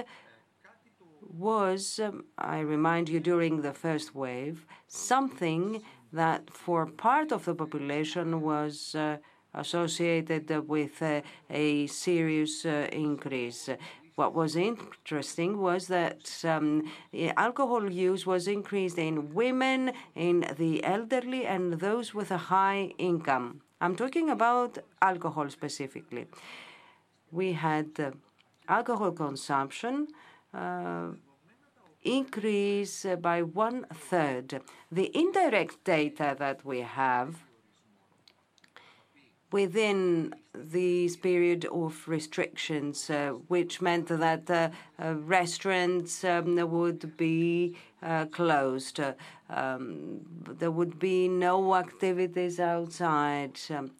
was, um, I remind you, during the first wave, something that for part of the population was uh, associated with uh, a serious uh, increase. What was interesting was that um, alcohol use was increased in women, in the elderly, and those with a high income. I'm talking about alcohol specifically. We had alcohol consumption. Uh, increase by one third. The indirect data that we have within this period of restrictions, uh, which meant that uh, restaurants um, would be uh, closed. Um, there would be no activities outside um,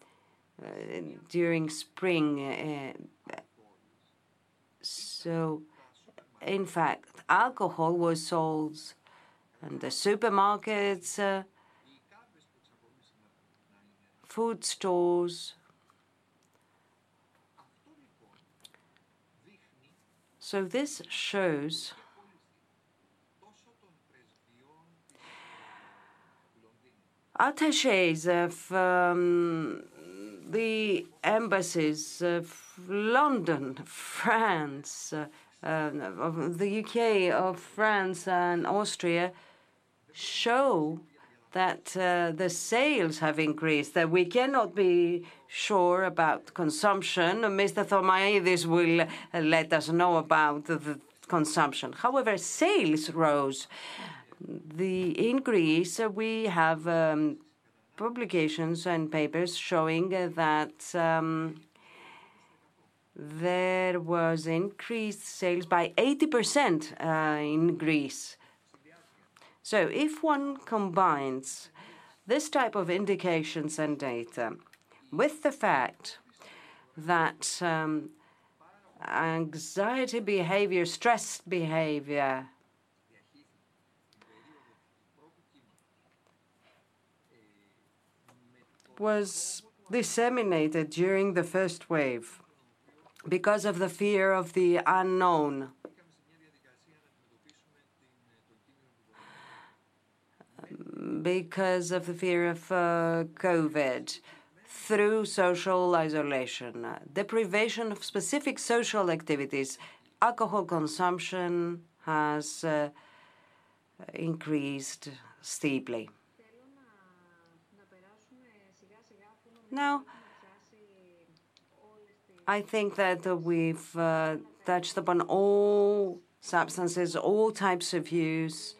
during spring. So, in fact, alcohol was sold in the supermarkets, uh, food stores. So this shows attaches of um, the embassies of London, (laughs) France, uh, Um, of the UK, of France and Austria show that uh, the sales have increased, that we cannot be sure about consumption. Uh, Mr. Thomaidis will uh, let us know about the consumption. However, sales rose. The increase, we have um, publications and papers showing that um, there was increased sales by 80% uh, in Greece. So if one combines this type of indications and data with the fact that um, anxiety behavior, stress behavior was disseminated during the first wave because of the fear of the unknown. Because of the fear of uh, COVID through social isolation, deprivation of specific social activities, alcohol consumption has uh, increased steeply. Now, I think that we've uh, touched upon all substances, all types of use.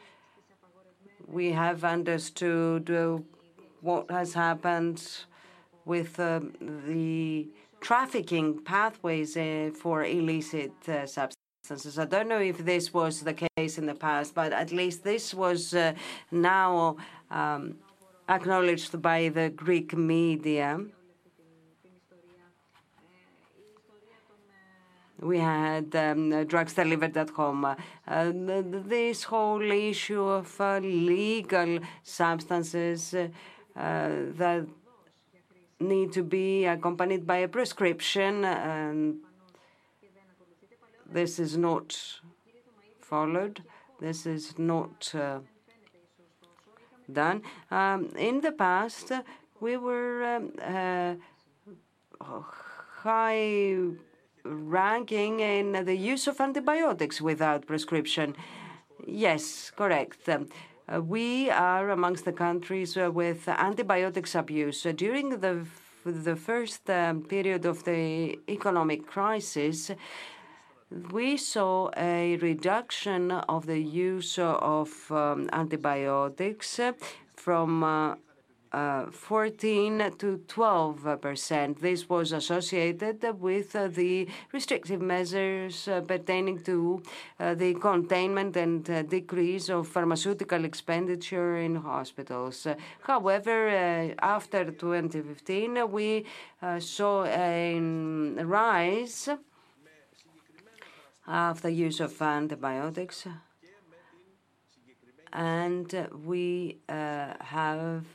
We have understood uh, what has happened with uh, the trafficking pathways for illicit substances. I don't know if this was the case in the past, but at least this was now um, acknowledged by the Greek media. We had um, drugs delivered at home. Uh, this whole issue of uh, legal substances uh, that need to be accompanied by a prescription, and this is not followed. This is not done. Um, in the past, we were high ranking in the use of antibiotics without prescription. Yes, correct. Um, we are amongst the countries uh, with antibiotics abuse. Uh, during the first um, period of the economic crisis, we saw a reduction of the use uh, of um, antibiotics from 14 to 12%. This was associated with uh, the restrictive measures uh, pertaining to uh, the containment and decrease of pharmaceutical expenditure in hospitals. However, after 2015, we saw a rise of the use of antibiotics, and we have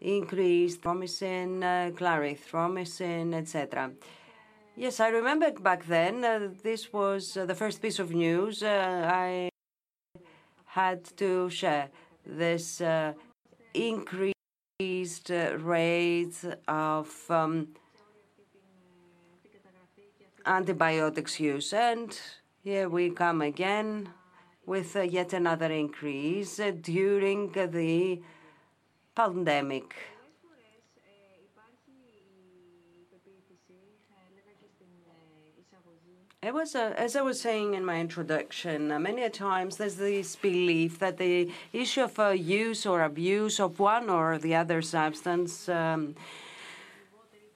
increased erythromycin, uh, clarithromycin, etc. Yes, I remember back then, uh, this was uh, the first piece of news I had to share, this increased rate of um, antibiotics use. And here we come again with yet another increase during the pandemic. It was as I was saying in my introduction, many times there's this belief that the issue of use or abuse of one or the other substance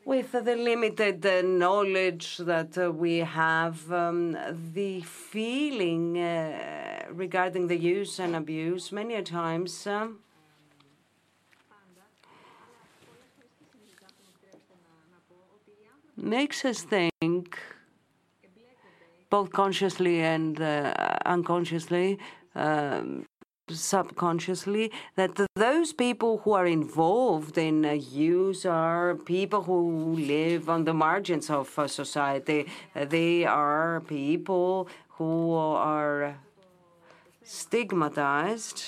with the limited uh, knowledge that uh, we have, um, the feeling uh, regarding the use and abuse many a times um, makes us think, both consciously and uh, unconsciously, um, subconsciously that those people who are involved in use are people who live on the margins of society. They are people who are stigmatized.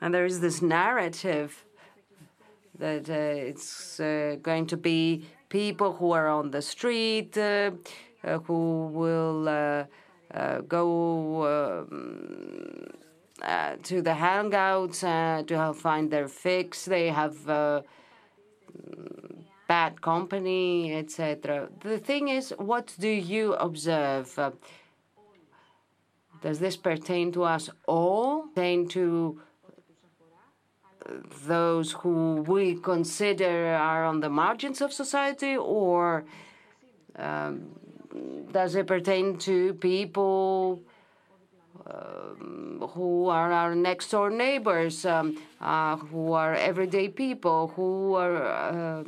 And there is this narrative that uh, it's uh, going to be people who are on the street, uh, who will go um, to the hangouts to find their fix. They have bad company, etc. The thing is, what do you observe? Does this pertain to us all? Pertain to those who we consider are on the margins of society, or um, does it pertain to people um, who are our next door neighbors, um, uh, who are everyday people, who are uh,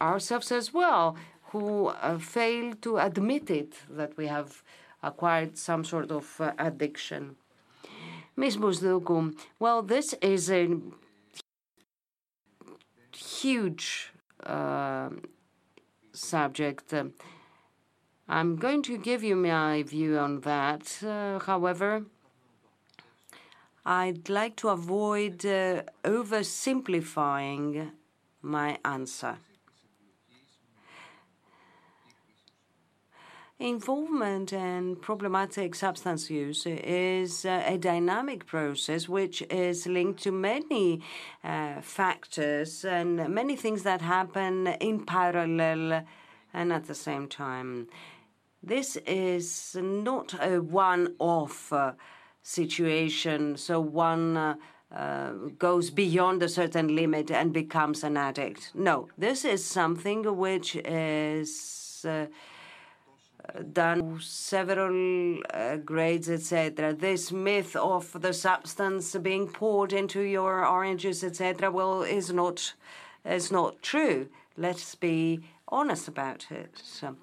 ourselves as well, who uh, fail to admit it that we have acquired some sort of uh, addiction? Ms. Bousdoukou, well, this is a huge uh, subject. I'm going to give you my view on that. Uh, however, I'd like to avoid uh, oversimplifying my answer. Involvement in problematic substance use is uh, a dynamic process which is linked to many uh, factors and many things that happen in parallel and at the same time. This is not a one-off uh, situation, so one uh, uh, goes beyond a certain limit and becomes an addict. No, this is something which is uh, done several uh, grades, etc. This myth of the substance being poured into your oranges, etc., well, is not is not true. Let's be honest about it. So,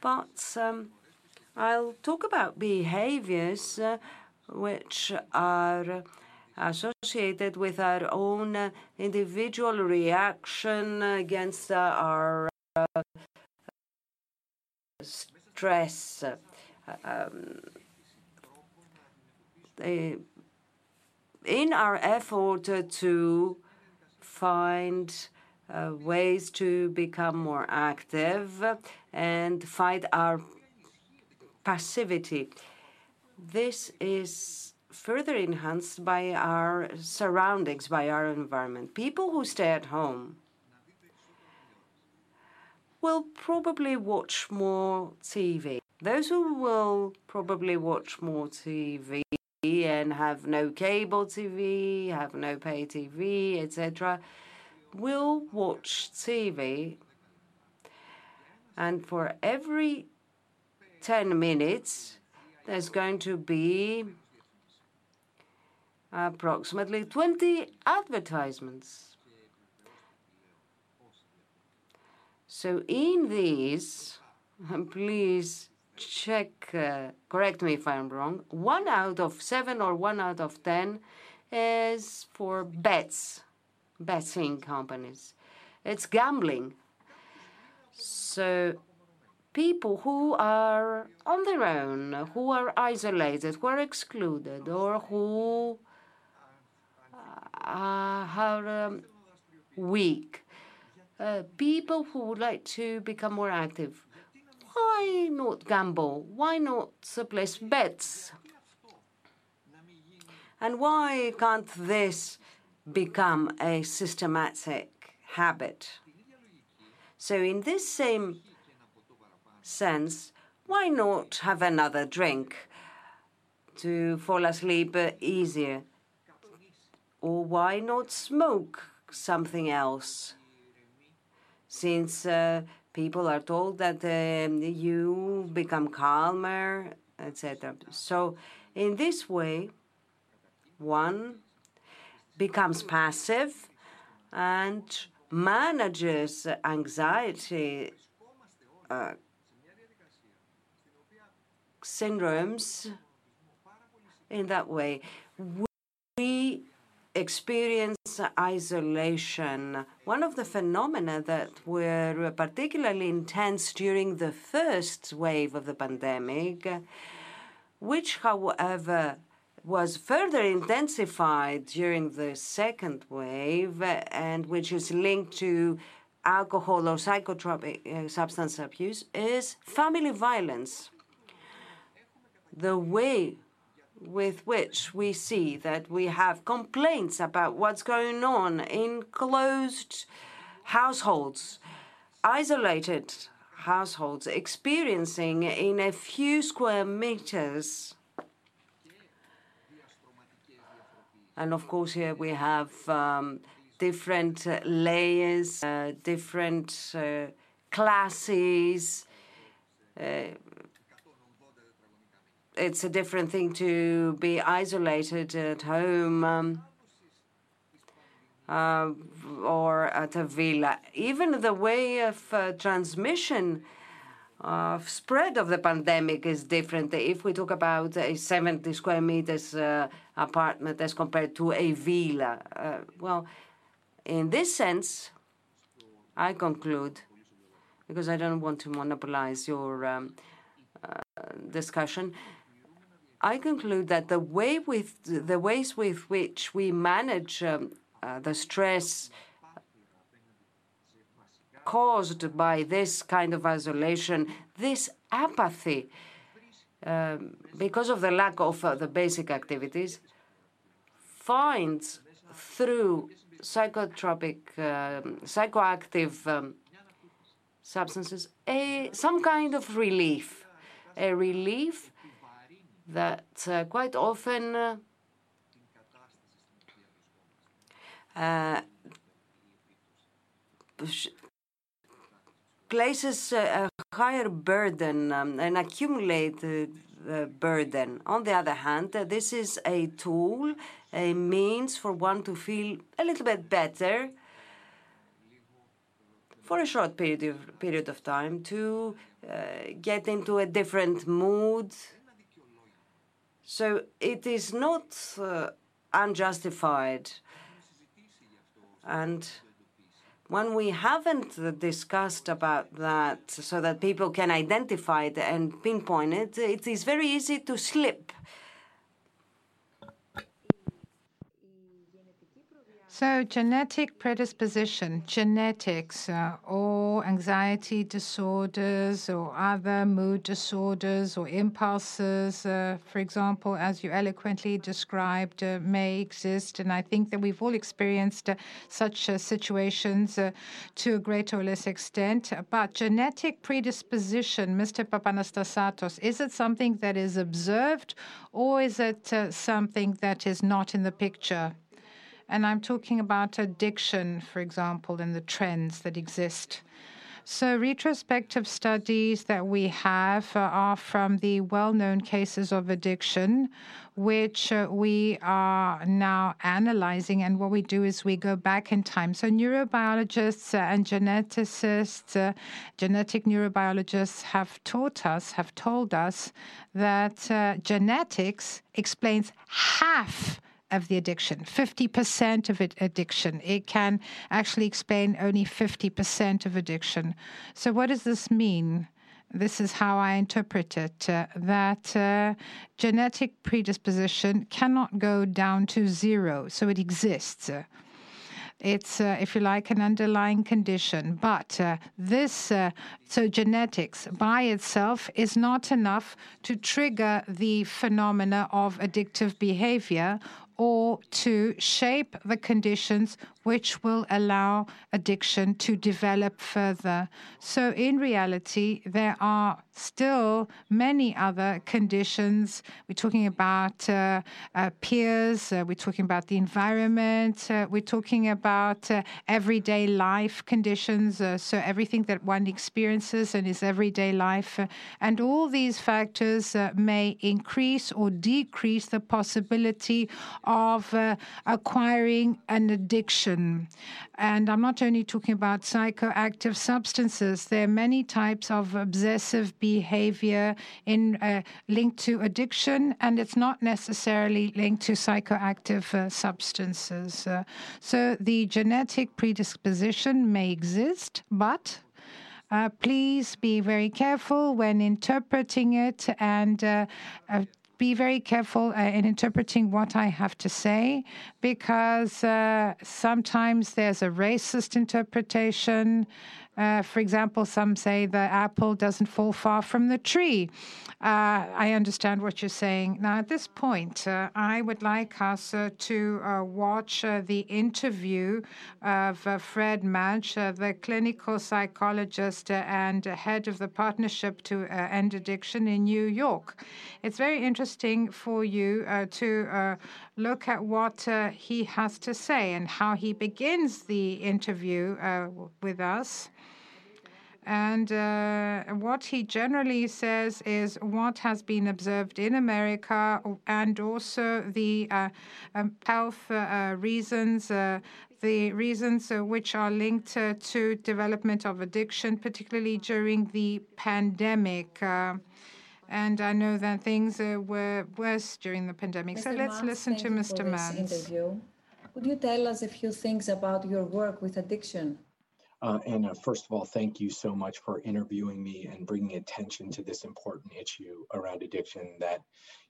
but um, I'll talk about behaviors uh, which are associated with our own individual reaction against uh, our stress. Um, in our effort to find uh, ways to become more active and fight our passivity. This is further enhanced by our surroundings, by our environment. People who stay at home will probably watch more TV. Those who will probably watch more TV and have no cable TV, have no pay TV, etc., will watch TV, and for every 10 minutes, there's going to be approximately 20 advertisements. So in these, (laughs) please check, uh, correct me if I'm wrong, one out of seven or one out of ten is for bets betting companies. It's gambling. So people who are on their own, who are isolated, who are excluded, or who uh, are um, weak, Uh, people who would like to become more active, why not gamble? Why not place bets? And why can't this become a systematic habit. So, in this same sense, why not have another drink to fall asleep easier? Or why not smoke something else, since uh, people are told that uh, you become calmer, etc. So, in this way, one becomes passive and manages anxiety uh, syndromes in that way. We experience isolation. One of the phenomena that were particularly intense during the first wave of the pandemic, which, however, was further intensified during the second wave and which is linked to alcohol or psychotropic uh, substance abuse, is family violence. The way with which we see that we have complaints about what's going on in closed households, isolated households, experiencing in a few square meters. And of course, here we have um, different uh, layers, uh, different uh, classes. Uh, it's a different thing to be isolated at home um, uh, or at a villa. Even the way of uh, transmission of spread of the pandemic is different. If we talk about a 70 square meters uh, apartment as compared to a villa, uh, well, in this sense, I conclude, because I don't want to monopolize your um, uh, discussion, I conclude that the way with the ways with which we manage um, uh, the stress caused by this kind of isolation, this apathy, um, because of the lack of uh, the basic activities, finds through psychotropic, uh, psychoactive um, substances a some kind of relief, a relief that uh, quite often uh, uh places a higher burden, um, an accumulated uh, burden. On the other hand, uh, this is a tool, a means for one to feel a little bit better for a short period of, period of time to uh, get into a different mood, so it is not uh, unjustified. And when we haven't discussed about that so that people can identify it and pinpoint it, it is very easy to slip So, genetic predisposition, genetics, uh, or anxiety disorders, or other mood disorders, or impulses, uh, for example, as you eloquently described, uh, may exist. And I think that we've all experienced uh, such uh, situations uh, to a greater or less extent. But genetic predisposition, Mr. Papanastasatos, is it something that is observed, or is it something that is not in the picture? And I'm talking about addiction, for example, and the trends that exist. So, retrospective studies that we have uh, are from the well known cases of addiction, which uh, we are now analyzing. And what we do is we go back in time. So, neurobiologists uh, and geneticists, genetic neurobiologists have taught us, have told us that genetics explains half of the addiction, 50% of it addiction. It can actually explain only 50% of addiction. So, what does this mean? This is how I interpret it uh, that uh, genetic predisposition cannot go down to zero, so it exists. It's, uh, if you like, an underlying condition. But uh, this, uh, so genetics by itself is not enough to trigger the phenomena of addictive behavior or to shape the conditions which will allow addiction to develop further. So, in reality, there are still many other conditions. We're talking about uh, uh, peers, uh, we're talking about the environment, uh, we're talking about uh, everyday life conditions, uh, so everything that one experiences in his everyday life. and all these factors may increase or decrease the possibility of acquiring an addiction. And I'm not only talking about psychoactive substances, there are many types of obsessive behavior in uh, linked to addiction, and it's not necessarily linked to psychoactive uh, substances. Uh, so the genetic predisposition may exist, but uh, please be very careful when interpreting it and uh, uh, be very careful uh, in interpreting what I have to say because uh, sometimes there's a racist interpretation. Uh, for example, some say the apple doesn't fall far from the tree. Uh, I understand what you're saying. Now, at this point, uh, I would like us uh, to uh, watch the interview of Fred Muench, the clinical psychologist and head of the Partnership to End Addiction in New York. It's very interesting for you to look at what he has to say and how he begins the interview with us. And uh, what he generally says is what has been observed in America and also the uh, um, health uh, reasons, uh, the reasons uh, which are linked uh, to development of addiction, particularly during the pandemic. and I know that things were worse during the pandemic. Mr. So let's listen to Mr. Muench. Interview. Could you tell us a few things about your work with addiction? Uh, and uh, first of all, thank you so much for interviewing me and bringing attention to this important issue around addiction that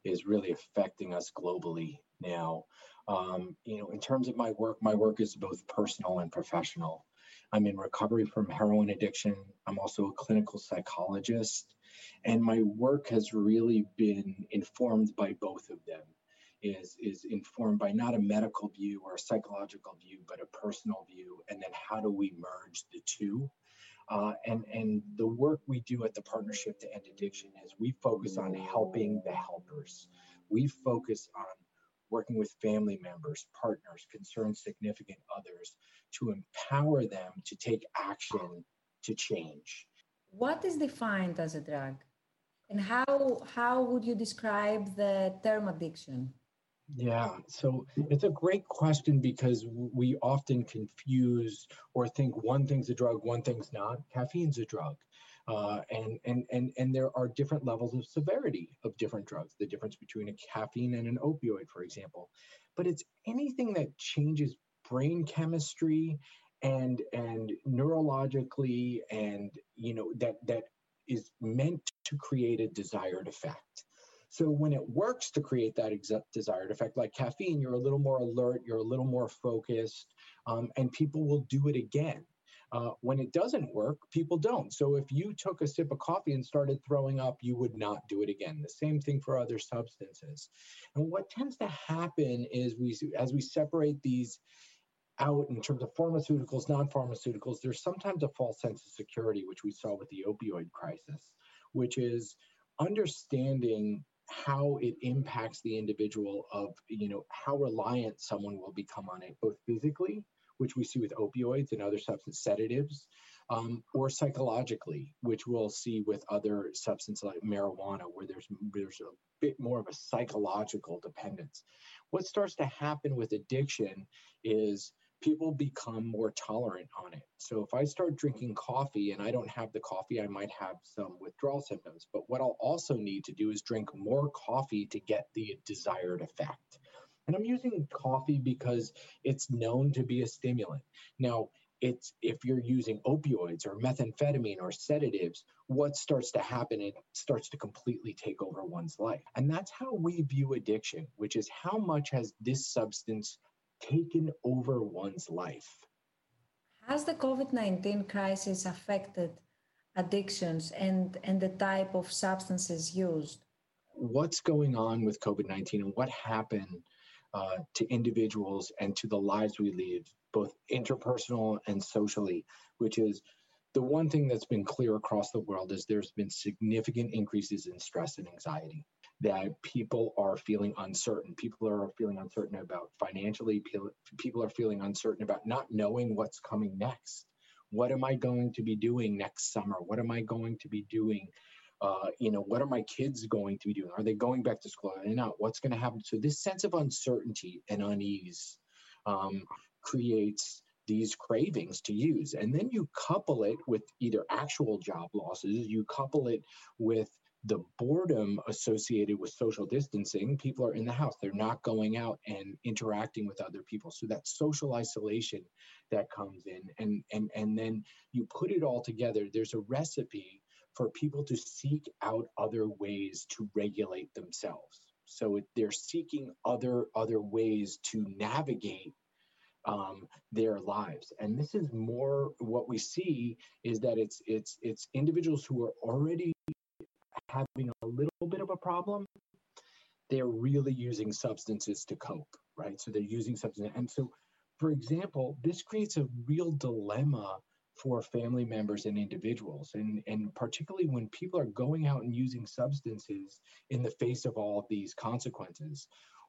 is really affecting us globally now. Um, you know, in terms of my work, my work is both personal and professional. I'm in recovery from heroin addiction. I'm also a clinical psychologist. And my work has really been informed by both of them is is informed by not a medical view or a psychological view, but a personal view, and then how do we merge the two? Uh, and and the work we do at the Partnership to End Addiction is we focus on helping the helpers. We focus on working with family members, partners, concerned significant others to empower them to take action to change. What is defined as a drug? And how, how would you describe the term addiction? Yeah, so it's a great question because we often confuse or think one thing's a drug, one thing's not. Caffeine's a drug. Uh, and, and, and, and there are different levels of severity of different drugs, the difference between a caffeine and an opioid, for example. But it's anything that changes brain chemistry and and neurologically and you know that that is meant to create a desired effect so when it works to create that desired effect, like caffeine, you're a little more alert, you're a little more focused, um, and people will do it again. Uh, when it doesn't work, people don't. So if you took a sip of coffee and started throwing up, you would not do it again. The same thing for other substances. And what tends to happen is we, as we separate these out in terms of pharmaceuticals, non-pharmaceuticals, there's sometimes a false sense of security, which we saw with the opioid crisis, which is understanding how it impacts the individual of you know how reliant someone will become on it both physically which we see with opioids and other substance sedatives um, or psychologically which we'll see with other substances like marijuana where there's there's a bit more of a psychological dependence. What starts to happen with addiction is people become more tolerant on it. So if I start drinking coffee and I don't have the coffee, I might have some withdrawal symptoms. But what I'll also need to do is drink more coffee to get the desired effect. And I'm using coffee because it's known to be a stimulant. Now, it's if you're using opioids or methamphetamine or sedatives, what starts to happen, it starts to completely take over one's life. And that's how we view addiction, which is how much has this substance taken over one's life. Has the COVID 19 crisis affected addictions and, and the type of substances used? What's going on with COVID 19 and what happened uh, to individuals and to the lives we live, both interpersonal and socially, which is the one thing that's been clear across the world is there's been significant increases in stress and anxiety that people are feeling uncertain. People are feeling uncertain about financially. People are feeling uncertain about not knowing what's coming next. What am i going to be doing next summer? What am i going to be doing? Uh, you know what are my kids going to be doing? Are they going back to school? Are they not? What's going to happen? So this sense of uncertainty and unease um, creates these cravings to use. And then you couple it with either actual job losses, you couple it with the boredom associated with social distancing. People are in the house, they're not going out and interacting with other people. So that social isolation that comes in. And, and, and then you put it all together, there's a recipe for people to seek out other ways to regulate themselves. So they're seeking other other ways to navigate um, their lives. And this is more what we see is that it's it's it's individuals who are already having a little bit of a problem. They're really using substances to cope, right? So they're using substances. And so, for example, this creates a real dilemma for family members and individuals and and particularly when people are going out and using substances in the face of all of these consequences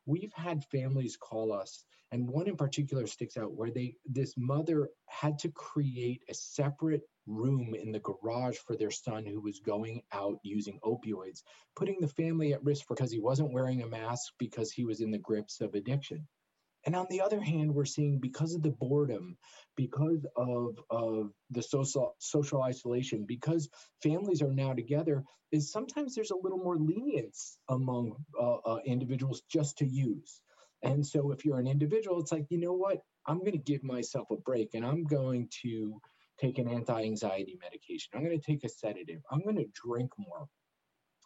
we've had families call us and one in particular sticks out where they this mother had to create a separate room in the garage for their son who was going out using opioids putting the family at risk because he wasn't wearing a mask because he was in the grips of addiction and on the other hand, we're seeing because of the boredom, because of, of the social social isolation, because families are now together, is sometimes there's a little more lenience among uh, uh, individuals just to use. And so if you're an individual, it's like, you know what? I'm going to give myself a break and I'm going to take an anti-anxiety medication. I'm going to take a sedative. I'm going to drink more.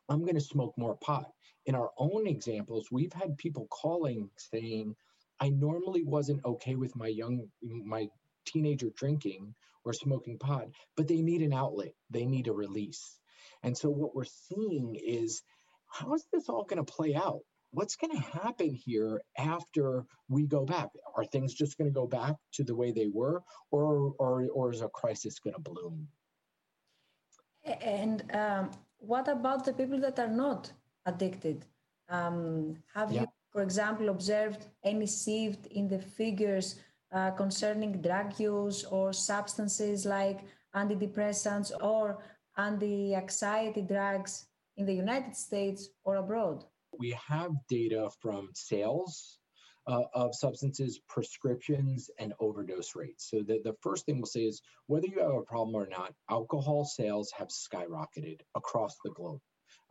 I'm going to smoke more pot. In our own examples, we've had people calling saying, I normally wasn't okay with my young my teenager drinking or smoking pot, but they need an outlet. They need a release. And so what we're seeing is how is this all going to play out? What's going to happen here after we go back? Are things just going to go back to the way they were, or or or is a crisis going to bloom? And um, what about the people that are not addicted? Um, have yeah. you for example, observed any shift in the figures uh, concerning drug use or substances like antidepressants or anti-anxiety drugs in the United States or abroad? We have data from sales uh, of substances, prescriptions, and overdose rates. So the, the first thing we'll say is whether you have a problem or not, alcohol sales have skyrocketed across the globe.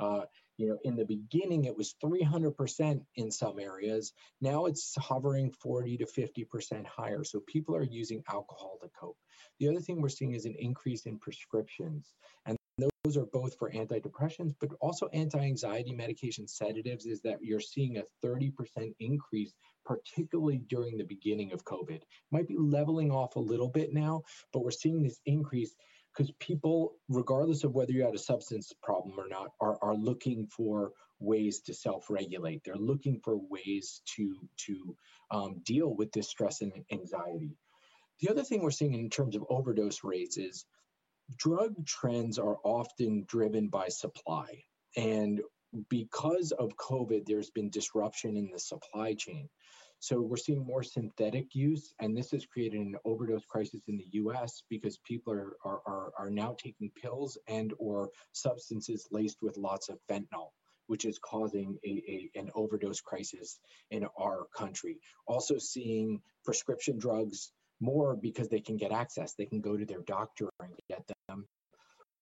Uh, you know, in the beginning, it was 300% in some areas. Now it's hovering 40 to 50% higher. So people are using alcohol to cope. The other thing we're seeing is an increase in prescriptions. And those are both for antidepressants, but also anti anxiety medication sedatives, is that you're seeing a 30% increase, particularly during the beginning of COVID. Might be leveling off a little bit now, but we're seeing this increase because people, regardless of whether you had a substance problem or not, are, are looking for ways to self-regulate. They're looking for ways to to um, deal with this stress and anxiety. The other thing we're seeing in terms of overdose rates is drug trends are often driven by supply. And because of COVID, there's been disruption in the supply chain. So we're seeing more synthetic use, and this has created an overdose crisis in the U.S. because people are are, are, are now taking pills and or substances laced with lots of fentanyl which is causing a, a, an overdose crisis in our country. Also, seeing prescription drugs more because they can get access. They can go to their doctor and get them.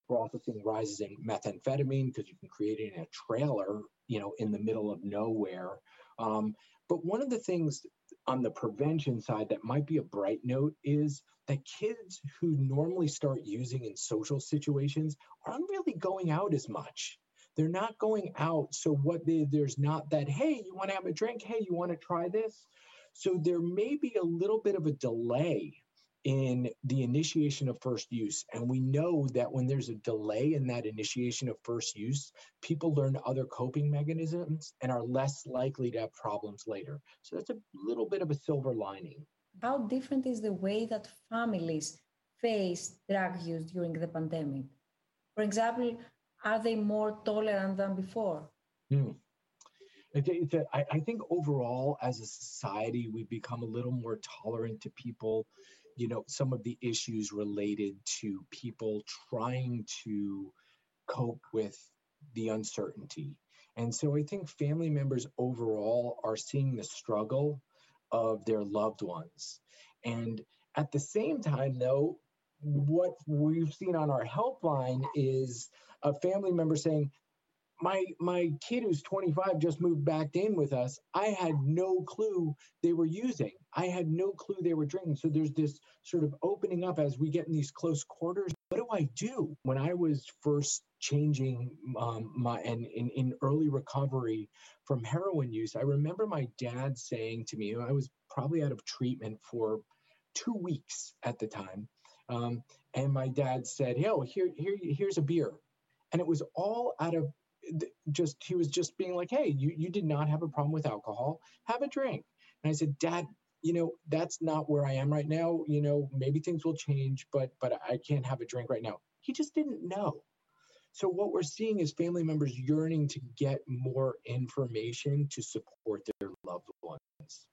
We're also seeing rises in methamphetamine because you can create it in a trailer, you know, in the middle of nowhere. Um, but one of the things on the prevention side that might be a bright note is that kids who normally start using in social situations aren't really going out as much. They're not going out. So what they, there's not that, hey, you want to have a drink? Hey, you want to try this? So there may be a little bit of a delay in the initiation of first use. And we know that when there's a delay in that initiation of first use, people learn other coping mechanisms and are less likely to have problems later. So that's a little bit of a silver lining. How different is the way that families face drug use during the pandemic? For example, are they more tolerant than before? Hmm. I think overall, as a society, we've become a little more tolerant to people you know, some of the issues related to people trying to cope with the uncertainty. And so I think family members overall are seeing the struggle of their loved ones. And at the same time, though, what we've seen on our helpline is a family member saying, my my kid who's 25 just moved back in with us i had no clue they were using. I had no clue they were drinking. So there's this sort of opening up as we get in these close quarters. What do i do? When i was first changing um, my and in, in early recovery from heroin use i remember my dad saying to me i was probably out of treatment for two weeks at the time um, and my dad said yo here, here here's a beer. And it was all out of just he was just being like hey you you did not have a problem with alcohol. Have a drink. And i said dad you know that's not where i am right now. You know maybe things will change but but i can't have a drink right now. He just didn't know. So what we're seeing is family members yearning to get more information to support their loved ones.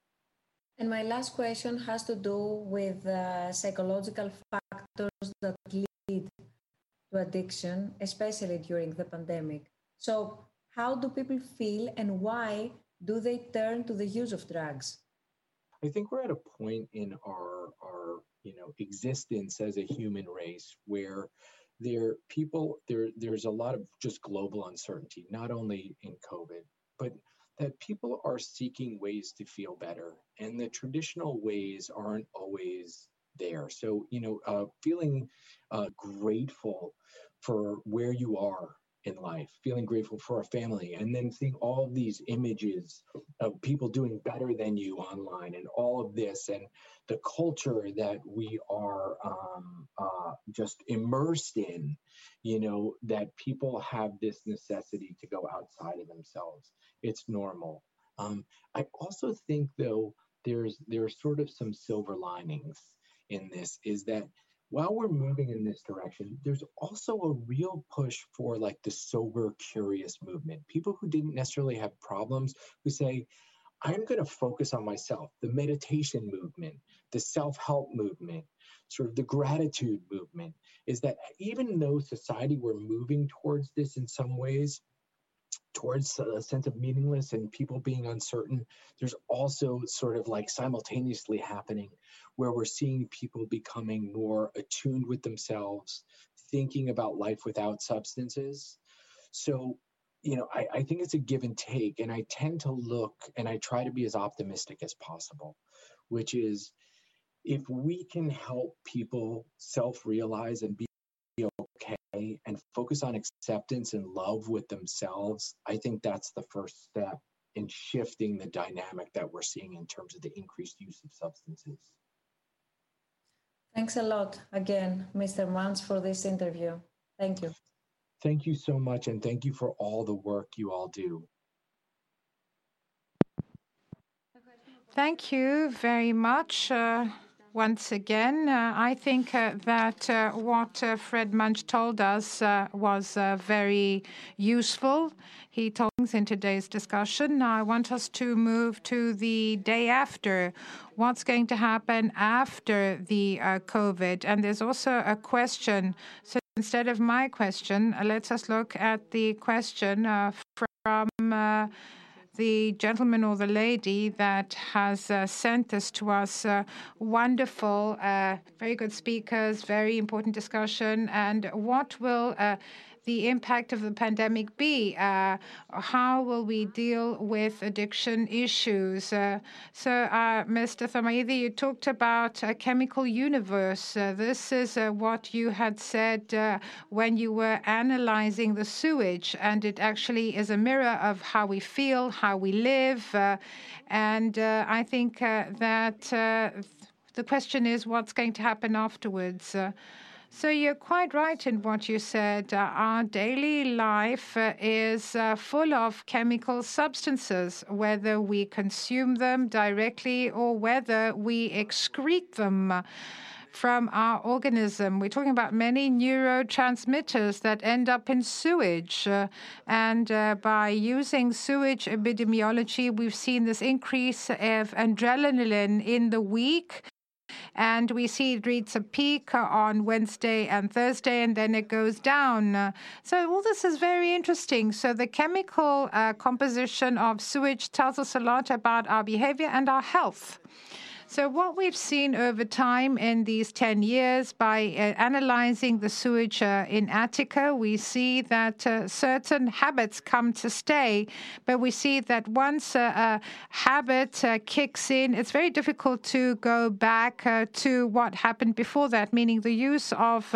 And my last question has to do with uh, psychological factors that lead to addiction especially during the pandemic so, how do people feel and why do they turn to the use of drugs? I think we're at a point in our our you know existence as a human race where there people there there's a lot of just global uncertainty, not only in COVID, but that people are seeking ways to feel better, and the traditional ways aren't always there. So you know, uh, feeling uh, grateful for where you are in life, feeling grateful for our family, and then seeing all of these images of people doing better than you online and all of this and the culture that we are um, uh, just immersed in, you know, that people have this necessity to go outside of themselves. It's normal. Um, I also think, though, there's there's sort of some silver linings in this is that while we're moving in this direction, there's also a real push for like the sober, curious movement. People who didn't necessarily have problems who say, I'm going to focus on myself. The meditation movement, the self help movement, sort of the gratitude movement is that even though society we're moving towards this in some ways, towards a sense of meaningless and people being uncertain, there's also sort of like simultaneously happening where we're seeing people becoming more attuned with themselves, thinking about life without substances. So, you know, I, I think it's a give and take. And I tend to look and I try to be as optimistic as possible, which is if we can help people self realize and be okay and focus on acceptance and love with themselves, I think that's the first step in shifting the dynamic that we're seeing in terms of the increased use of substances. Thanks a lot again, Mr. Muench, for this interview. Thank you. Thank you so much, and thank you for all the work you all do. Thank you very much. Uh, once again, uh, I think uh, that uh, what uh, Fred Muench told us uh, was very useful. He told us in today's discussion. Now I want us to move to the day after what's going to happen after the uh, COVID. And there's also a question. So instead of my question, uh, let's us look at the question uh, from uh, the gentleman or the lady that has uh, sent this to us. Uh, wonderful, uh, very good speakers, very important discussion. And what will the impact of the pandemic be? Uh, how will we deal with addiction issues? Uh, so, uh, Mr. Thomaidi, you talked about a chemical universe. Uh, this is uh, what you had said uh, when you were analyzing the sewage, and it actually is a mirror of how we feel, how we live. and I think that The question is what's going to happen afterwards. So you're quite right in what you said. Uh, our daily life uh, is uh, full of chemical substances, whether we consume them directly or whether we excrete them from our organism. We're talking about many neurotransmitters that end up in sewage. Uh, and uh, by using sewage epidemiology, we've seen this increase of adrenaline in the week. And we see it reaches a peak on Wednesday and Thursday, and then it goes down. So, all this is very interesting. So, the chemical uh, composition of sewage tells us a lot about our behavior and our health. So, what we've seen over time in these 10 years by uh, analyzing the sewage uh, in Attica, we see that uh, certain habits come to stay. But we see that once a habit kicks in, it's very difficult to go back to what happened before that, meaning the use of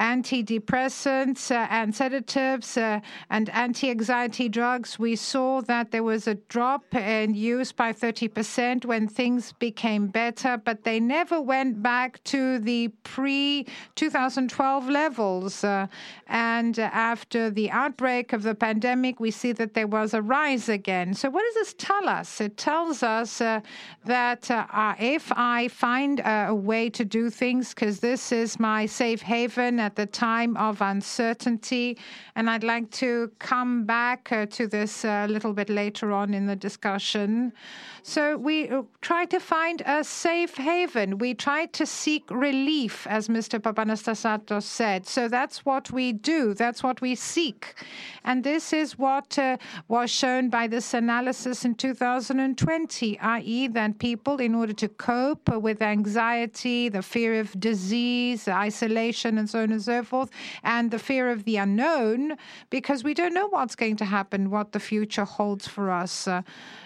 antidepressants uh, and sedatives uh, and anti anxiety drugs, we saw that there was a drop in use by 30% when things became better, but they never went back to the pre 2012 levels. Uh, and after the outbreak of the pandemic, we see that there was a rise again. So, what does this tell us? It tells us that if I find a way to do things, because this is my safe haven at the time of uncertainty. And I'd like to come back uh, to this a little bit later on in the discussion. So we try to find a safe haven. We try to seek relief, as Mr. Papanastasatos said. So that's what we do. That's what we seek. And this is what uh, was shown by this analysis in 2020, i.e., that people, in order to cope with anxiety, the fear of disease, isolation, and so on and so forth, and the fear of the unknown, because we don't know what's going to happen, what the future holds for us. Uh,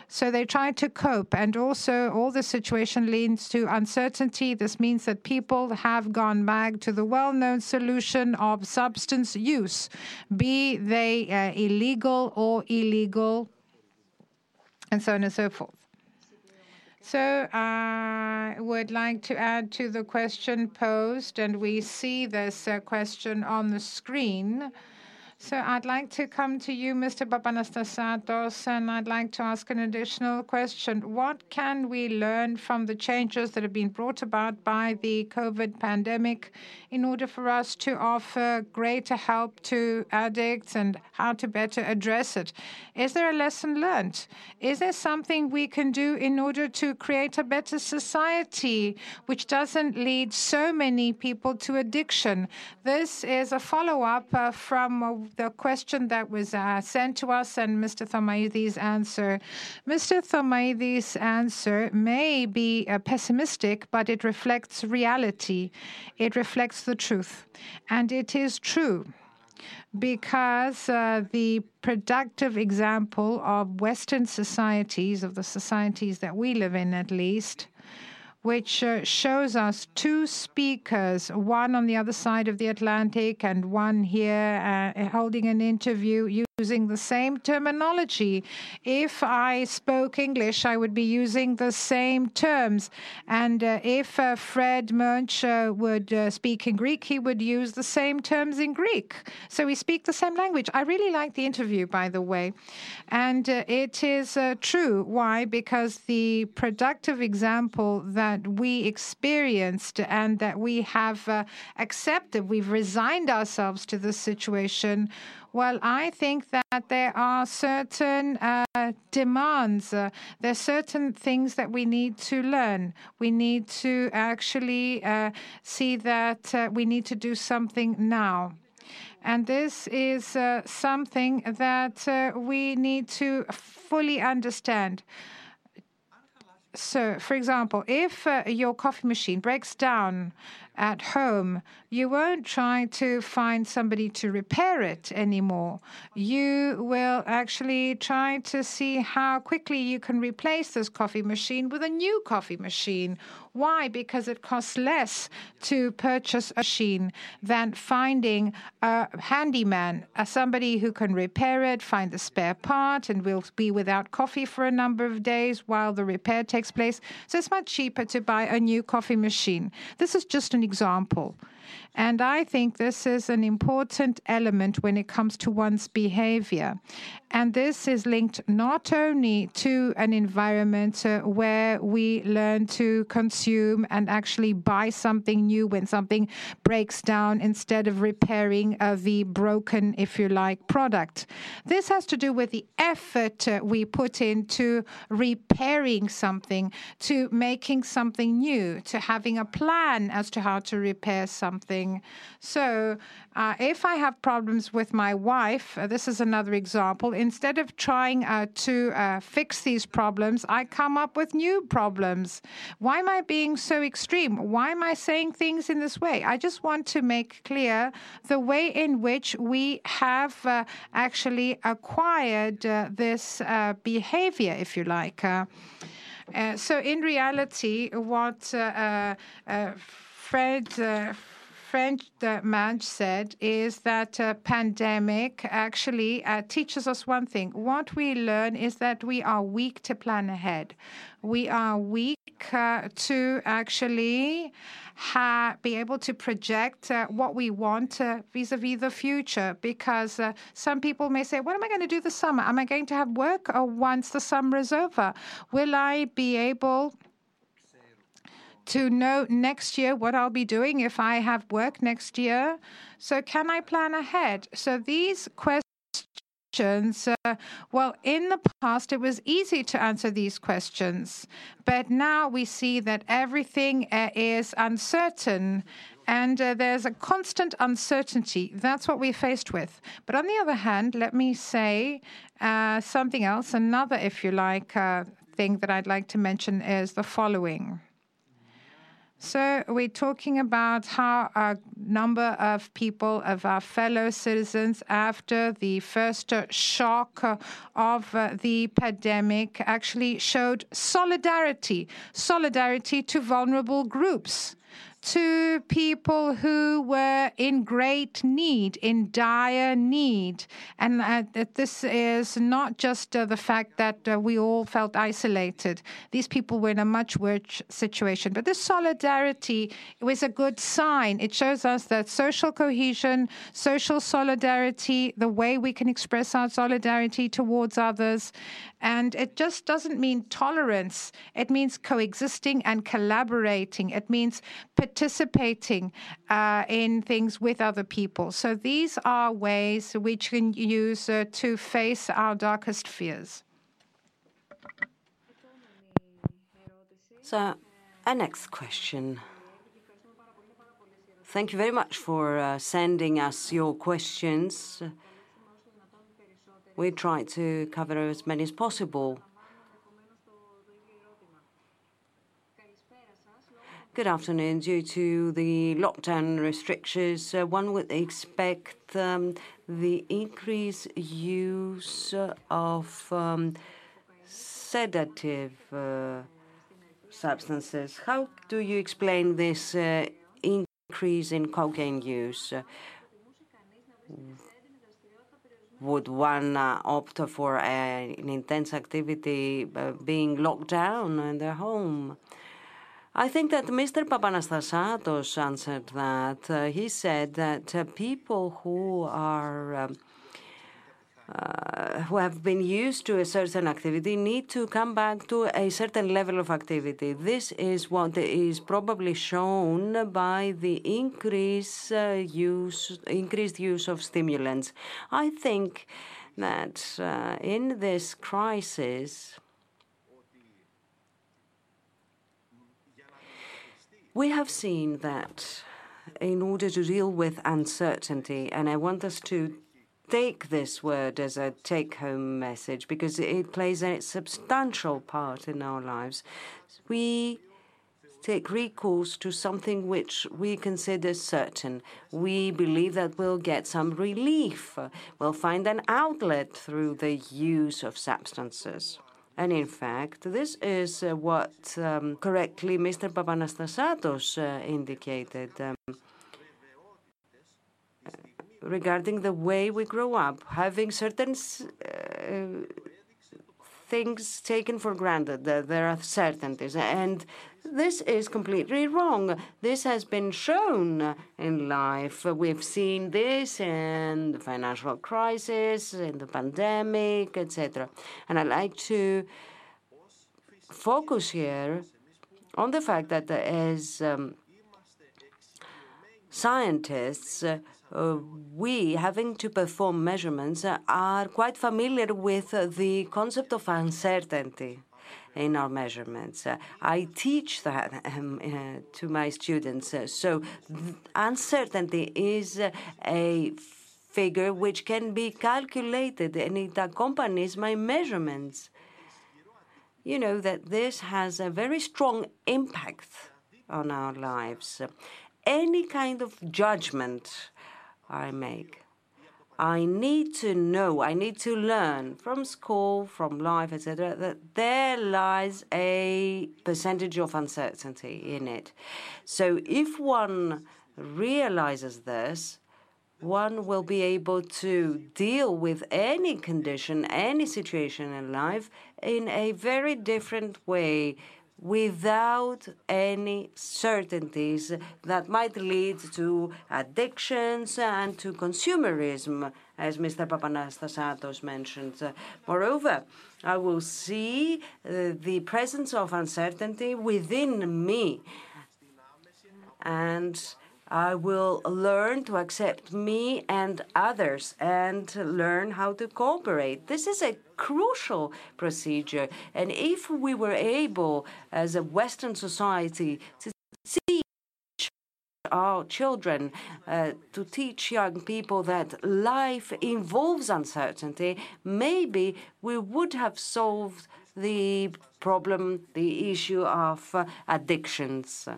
so they try to cope. And also, all the situation leads to uncertainty. This means that people have gone back to the well known solution of substance use, be they uh, illegal or illegal, and so on and so forth. So I would like to add to the question posed, and we see this uh, question on the screen. So I'd like to come to you, Mr. Papanastasatos, and I'd like to ask an additional question. What can we learn from the changes that have been brought about by the COVID pandemic in order for us to offer greater help to addicts and how to better address it? Is there a lesson learned? Is there something we can do in order to create a better society which doesn't lead so many people to addiction? This is a follow up uh, from the question that was uh, sent to us and Mr. Thomaidis' answer. Mr. Thomaidis' answer may be uh, pessimistic, but it reflects reality. It reflects the truth. And it is true because uh, the productive example of Western societies, of the societies that we live in at least, which uh, shows us two speakers, one on the other side of the Atlantic and one here uh, holding an interview using the same terminology. If I spoke English, I would be using the same terms. And uh, if uh, Fred Muench uh, would uh, speak in Greek, he would use the same terms in Greek. So we speak the same language. I really like the interview, by the way. And it is true. Why? Because the productive example that we experienced and that we have accepted, we've resigned ourselves to the situation. Well, I think that there are certain uh, demands. Uh, there are certain things that we need to learn. We need to actually uh, see that we need to do something now. And this is something that we need to fully understand. So, for example, if uh, your coffee machine breaks down at home, you won't try to find somebody to repair it anymore. You will actually try to see how quickly you can replace this coffee machine with a new coffee machine Why? Because it costs less to purchase a machine than finding a handyman, somebody who can repair it, find the spare part, and will be without coffee for a number of days while the repair takes place. So it's much cheaper to buy a new coffee machine. This is just an example. And I think this is an important element when it comes to one's behavior. And this is linked not only to an environment uh, where we learn to consume and actually buy something new when something breaks down instead of repairing uh, the broken, if you like, product. This has to do with the effort uh, we put into repairing something, to making something new, to having a plan as to how to repair something. So, uh, if I have problems with my wife, uh, this is another example. Instead of trying uh, to uh, fix these problems, I come up with new problems. Why am I being so extreme? Why am I saying things in this way? I just want to make clear the way in which we have uh, actually acquired uh, this behavior, if you like. so, in reality, what Fred French man said is that uh, pandemic actually uh, teaches us one thing. What we learn is that we are weak to plan ahead. We are weak uh, to actually ha- be able to project uh, what we want vis a vis the future. Because uh, some people may say, What am I going to do this summer? Am I going to have work or once the summer is over? Will I be able to know next year what I'll be doing if I have work next year. So, can I plan ahead? So, these questions, uh, well, in the past, it was easy to answer these questions, but now we see that everything uh, is uncertain. And uh, there's a constant uncertainty. That's what we're faced with. But on the other hand, let me say uh, something else. Another, if you like, uh, thing that I'd like to mention is the following. So we're talking about how a number of people, of our fellow citizens, after the first shock of the pandemic, actually showed solidarity, solidarity to vulnerable groups to people who were in great need, in dire need. And uh, this is not just uh, the fact that uh, we all felt isolated. These people were in a much worse situation. But this solidarity was a good sign. It shows us that social cohesion, social solidarity, the way we can express our solidarity towards others, and it just doesn't mean tolerance. It means coexisting and collaborating. It means participating uh, in things with other people. So these are ways which we can use uh, to face our darkest fears. So, our next question. Thank you very much for uh, sending us your questions we try to cover as many as possible. Good afternoon. Due to the lockdown restrictions, uh, one would expect um, the increased use of um, sedative uh, substances. How do you explain this uh, increase in cocaine use? Would one uh, opt for an intense activity uh, being locked down in their home? I think that Mr. Papanastasatos answered that. Uh, he said that uh, people who are um, uh, who have been used to a certain activity need to come back to a certain level of activity. This is what is probably shown by the increase, uh, use, increased use of stimulants. I think that uh, in this crisis, we have seen that in order to deal with uncertainty, and I want us to take this word as a take home message because it plays a substantial part in our lives. We take recourse to something which we consider certain. We believe that we'll get some relief, we'll find an outlet through the use of substances. And in fact, this is uh, what um, correctly Mr. Papanastasatos uh, indicated um, regarding the way we grow up, having certain uh, things taken for granted, that there are certainties. And this is completely wrong. This has been shown in life. We've seen this in the financial crisis, in the pandemic, etc. And I'd like to focus here on the fact that as um, scientists, uh, we, having to perform measurements, uh, are quite familiar with uh, the concept of uncertainty in our measurements. Uh, I teach that um, uh, to my students. Uh, so uncertainty is a figure which can be calculated and it accompanies my measurements. You know that this has a very strong impact on our lives. Any kind of judgment I make I need to know, I need to learn from school, from life, etc., that there lies a percentage of uncertainty in it. So if one realizes this, one will be able to deal with any condition, any situation in life in a very different way without any certainties that might lead to addictions and to consumerism, as Mr. Papanastasatos mentioned. Moreover, I will see uh, the presence of uncertainty within me. And I will learn to accept me and others and learn how to cooperate. This is a crucial procedure. And if we were able, as a Western society, to teach our children, uh, to teach young people that life involves uncertainty, maybe we would have solved the problem, the issue of uh, addictions.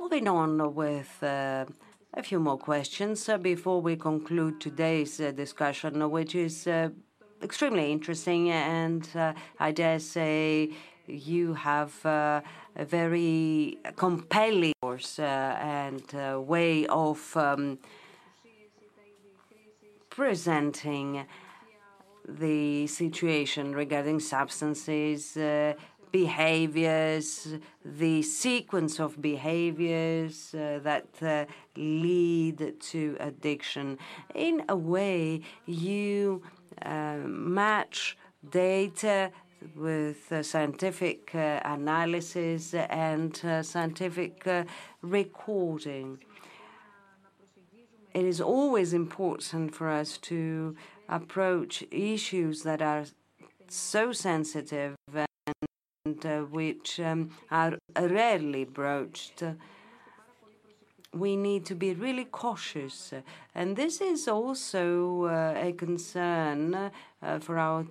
Moving on with uh, a few more questions uh, before we conclude today's uh, discussion, which is extremely interesting, and I dare say you have a very compelling course and way of um, presenting the situation regarding substances behaviors, the sequence of behaviors uh, that uh, lead to addiction. In a way, you uh, match data with uh, scientific uh, analysis and uh, scientific recording. It is always important for us to approach issues that are so sensitive which um, are rarely broached. We need to be really cautious. And this is also uh, a concern uh, for our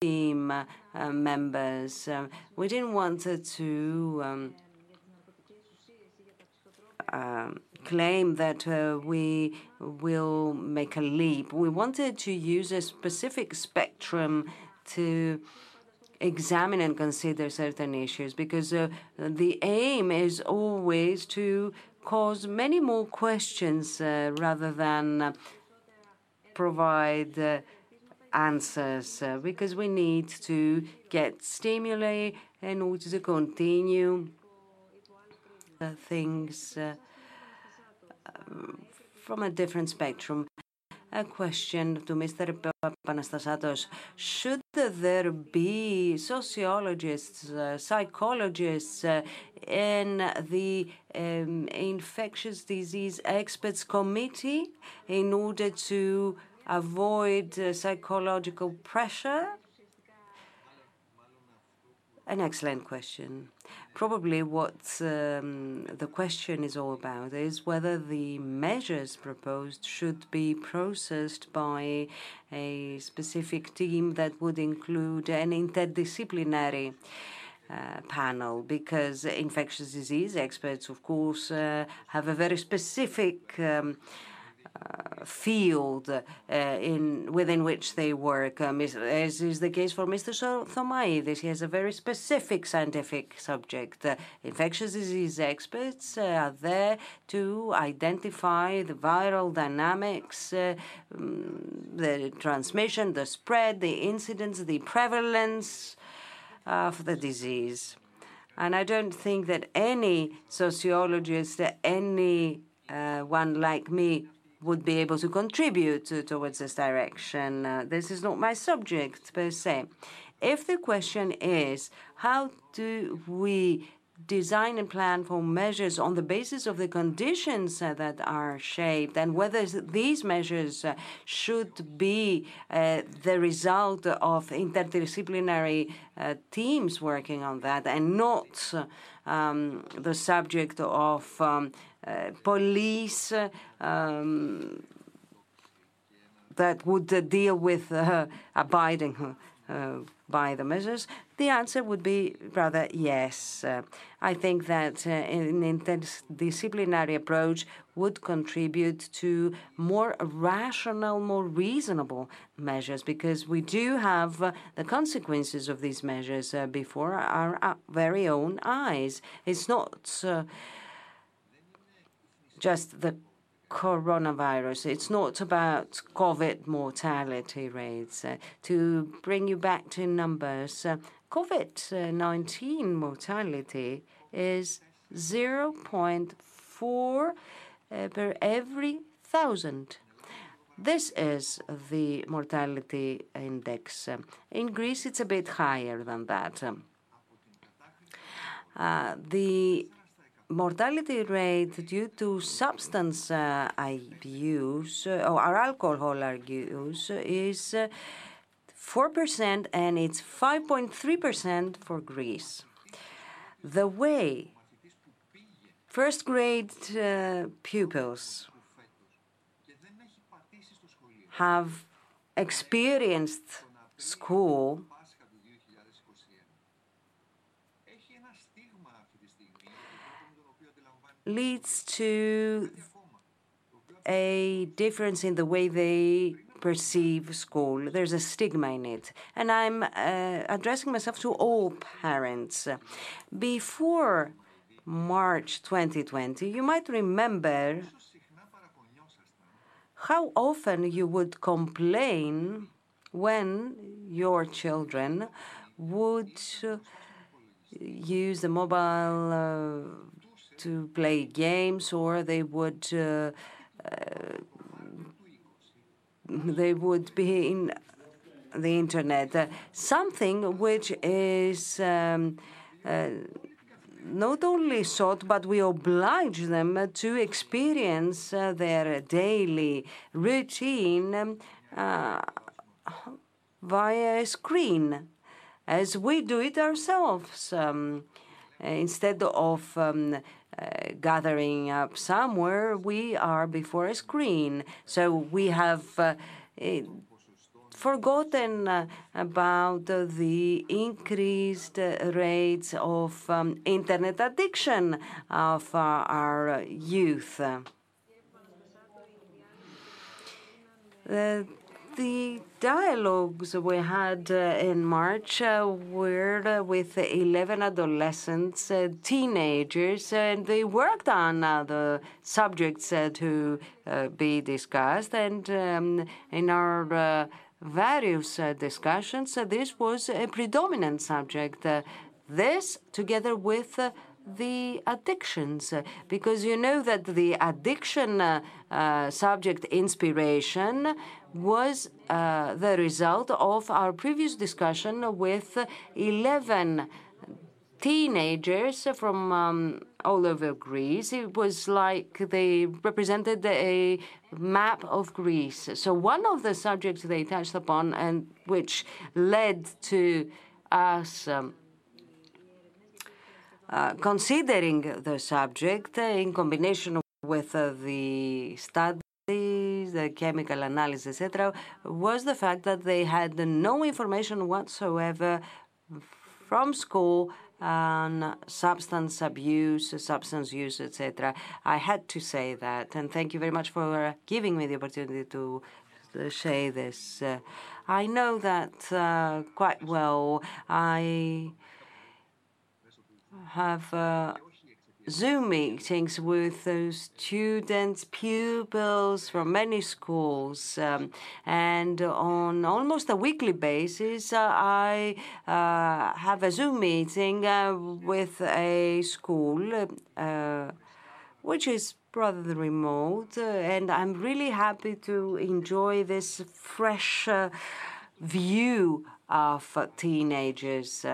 team uh, members. Uh, we didn't want to um, um, claim that uh, we will make a leap. We wanted to use a specific spectrum to examine and consider certain issues because uh, the aim is always to cause many more questions uh, rather than uh, provide uh, answers uh, because we need to get stimuli in order to continue things uh, from a different spectrum a question to Mr. Papanastasatos. Should there be sociologists, uh, psychologists uh, in the um, infectious disease experts committee in order to avoid uh, psychological pressure? An excellent question. Probably what um, the question is all about is whether the measures proposed should be processed by a specific team that would include an interdisciplinary uh, panel. Because infectious disease experts, of course, uh, have a very specific um, field uh, in within which they work, um, as is the case for Mr. Thomaidis. He has a very specific scientific subject. Uh, infectious disease experts uh, are there to identify the viral dynamics, mm, the transmission, the spread, the incidence, the prevalence of the disease. And I don't think that any sociologist, any uh, one like me would be able to contribute to, towards this direction. Uh, this is not my subject per se. If the question is how do we design and plan for measures on the basis of the conditions uh, that are shaped and whether these measures uh, should be uh, the result of interdisciplinary uh, teams working on that and not um, the subject of um, police um, that would deal with uh, abiding uh, by the measures? The answer would be rather yes. Uh, I think that uh, an interdisciplinary approach would contribute to more rational, more reasonable measures because we do have uh, the consequences of these measures uh, before our very own eyes. It's not just the coronavirus. It's not about COVID mortality rates. Uh, to bring you back to numbers, uh, COVID 19 mortality is 0.4 uh, per every thousand. This is the mortality index. In Greece, it's a bit higher than that. Uh, the mortality rate due to substance uh, use uh, or alcohol abuse is 4% and it's 5.3% for Greece. The way first grade uh, pupils have experienced school leads to a difference in the way they perceive school. There's a stigma in it. And I'm uh, addressing myself to all parents. Before March 2020, you might remember how often you would complain when your children would use the mobile uh, to play games, or they would uh, uh, they would be in the internet. Uh, something which is um, uh, not only sought, but we oblige them to experience uh, their daily routine uh, via a screen, as we do it ourselves. Um, instead of um, uh, gathering up somewhere, we are before a screen. So we have uh, forgotten uh, about the increased rates of um, internet addiction of our youth. The dialogues we had uh, in March uh, were uh, with 11 adolescents, teenagers, and they worked on the subjects to be discussed. And um, in our various discussions, this was a predominant subject. this, together with the addictions, because you know that the addiction uh, uh, subject inspiration was uh, the result of our previous discussion with 11 teenagers from um, all over Greece. It was like they represented a map of Greece. So one of the subjects they touched upon and which led to us um, uh, considering the subject in combination with uh, the study the chemical analysis, etc., was the fact that they had no information whatsoever from school on substance abuse, substance use, etc. I had to say that, and thank you very much for giving me the opportunity to say this. Uh, I know that uh, quite well. I have uh, Zoom meetings with those students, pupils from many schools. Um, and on almost a weekly basis, uh, I uh, have a Zoom meeting uh, with a school, uh, which is rather remote. Uh, and I'm really happy to enjoy this fresh uh, view of teenagers.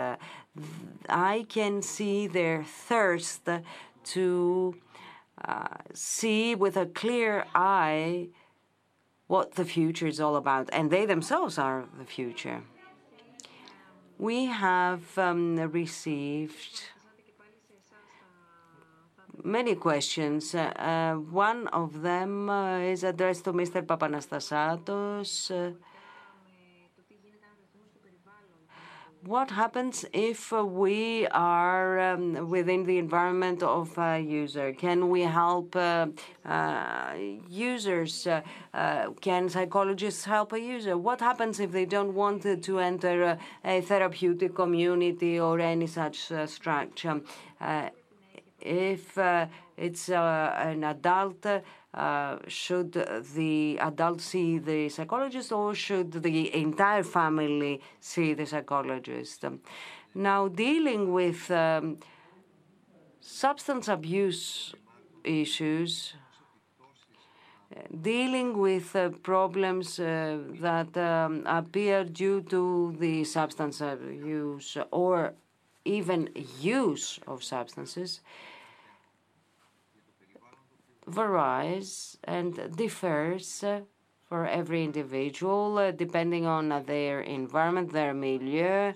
I can see their thirst to uh, see with a clear eye what the future is all about, and they themselves are the future. We have um, received many questions. Uh, uh, one of them uh, is addressed to Mr. Papanastasatos. Uh, what happens if we are um, within the environment of a user? Can we help uh, uh, users? Uh, uh can psychologists help a user? What happens if they don't want to enter a, therapeutic community or any such uh, structure? Uh, if it's an adult uh, should the adult see the psychologist or should the entire family see the psychologist? Now, dealing with um, substance abuse issues, dealing with uh, problems uh, that um, appear due to the substance abuse or even use of substances, varies and differs for every individual uh, depending on uh, their environment, their milieu,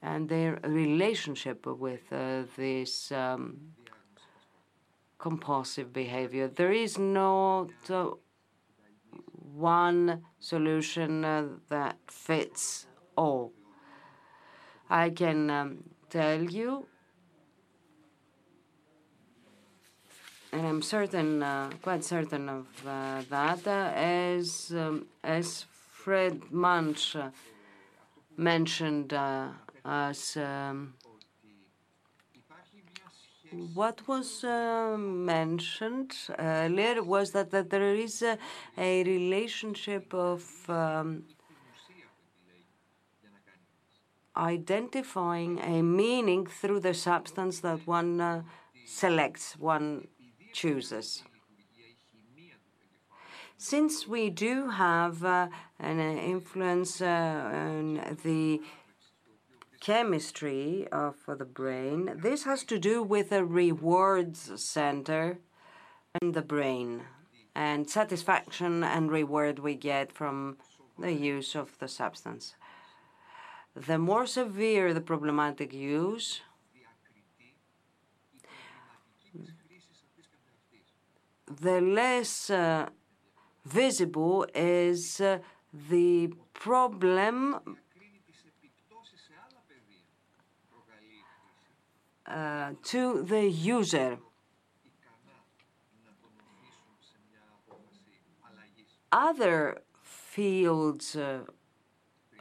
and their relationship with uh, this um, compulsive behavior. There is not one solution uh, that fits all. I can um, tell you and I'm certain, uh, quite certain of uh, that, uh, as um, as Fred Muench uh, mentioned as. Um, what was uh, mentioned earlier was that, that there is a, a relationship of um, identifying a meaning through the substance that one uh, selects, one chooses. Since we do have uh, an influence uh, on the chemistry of the brain, this has to do with a rewards center in the brain and satisfaction and reward we get from the use of the substance. The more severe the problematic use, the less uh, visible is uh, the problem uh, to the user. Other fields uh,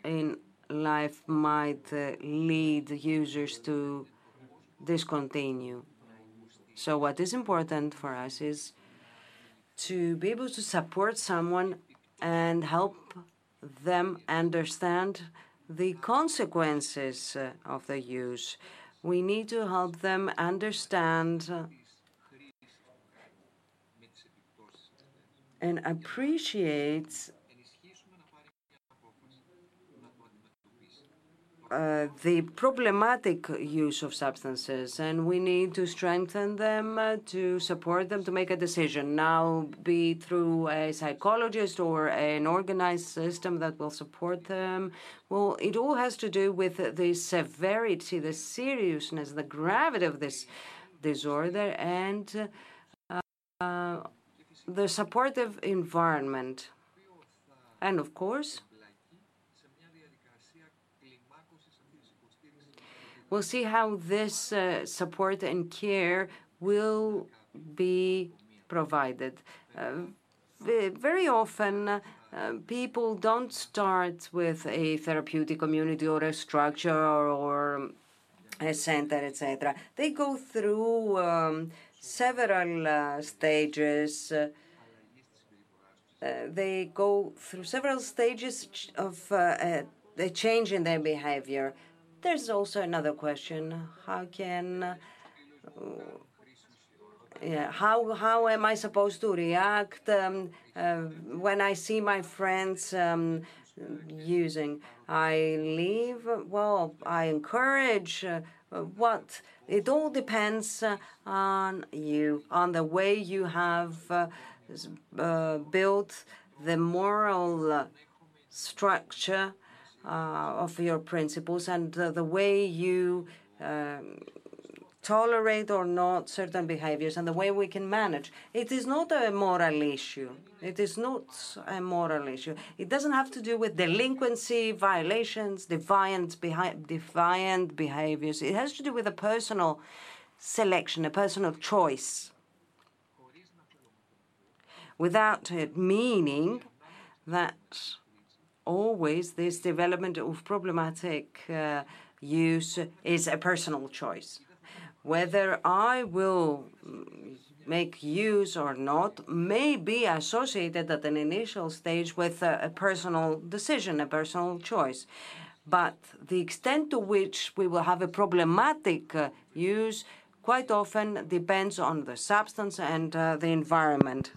in life might uh, lead users to discontinue. So what is important for us is to be able to support someone and help them understand the consequences uh, of the use. We need to help them understand and appreciate Uh, the problematic use of substances, and we need to strengthen them uh, to support them to make a decision. Now, be it through a psychologist or an organized system that will support them. Well, it all has to do with the severity, the seriousness, the gravity of this disorder, and uh, the supportive environment. And of course, We'll see how this uh, support and care will be provided. Uh, very often, uh, people don't start with a therapeutic community or a structure or, a center, etc. They go through um, several uh, stages. Uh, they go through several stages of uh, a change in their behavior. There's also another question: How can yeah, how how am I supposed to react um, uh, when I see my friends um, using? I leave. Well, I encourage. Uh, what it all depends uh, on you, on the way you have uh, built the moral structure of your principles and the way you. Um, tolerate or not certain behaviors and the way we can manage. It is not a moral issue. It is not a moral issue. It doesn't have to do with delinquency, violations, defiant, defiant behaviors. It has to do with a personal selection, a personal choice. Without it meaning that always this development of problematic uh, use is a personal choice whether I will make use or not may be associated at an initial stage with a, a, personal decision, a personal choice. But the extent to which we will have a problematic uh, use quite often depends on the substance and uh, the environment.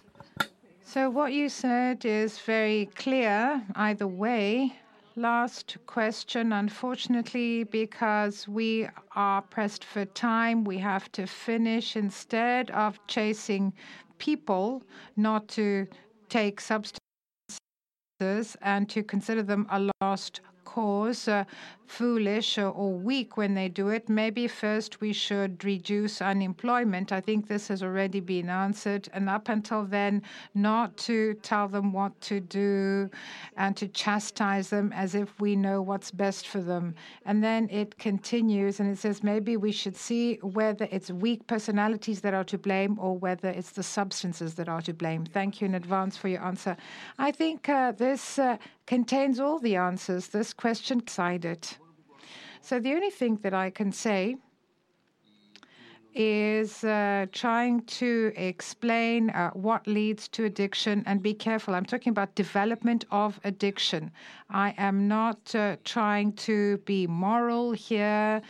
So, what you said is very clear either way last question. Unfortunately, because we are pressed for time, we have to finish instead of chasing people, not to take substances and to consider them a lost cause, uh, foolish or weak when they do it. Maybe first we should reduce unemployment. I think this has already been answered. And up until then, not to tell them what to do and to chastise them as if we know what's best for them. And then it continues and it says maybe we should see whether it's weak personalities that are to blame or whether it's the substances that are to blame. Thank you in advance for your answer. I think uh, this uh, contains all the answers. This question decided. So the only thing that I can say is uh, trying to explain uh, what leads to addiction and be careful. I'm talking about development of addiction. I am not uh, trying to be moral here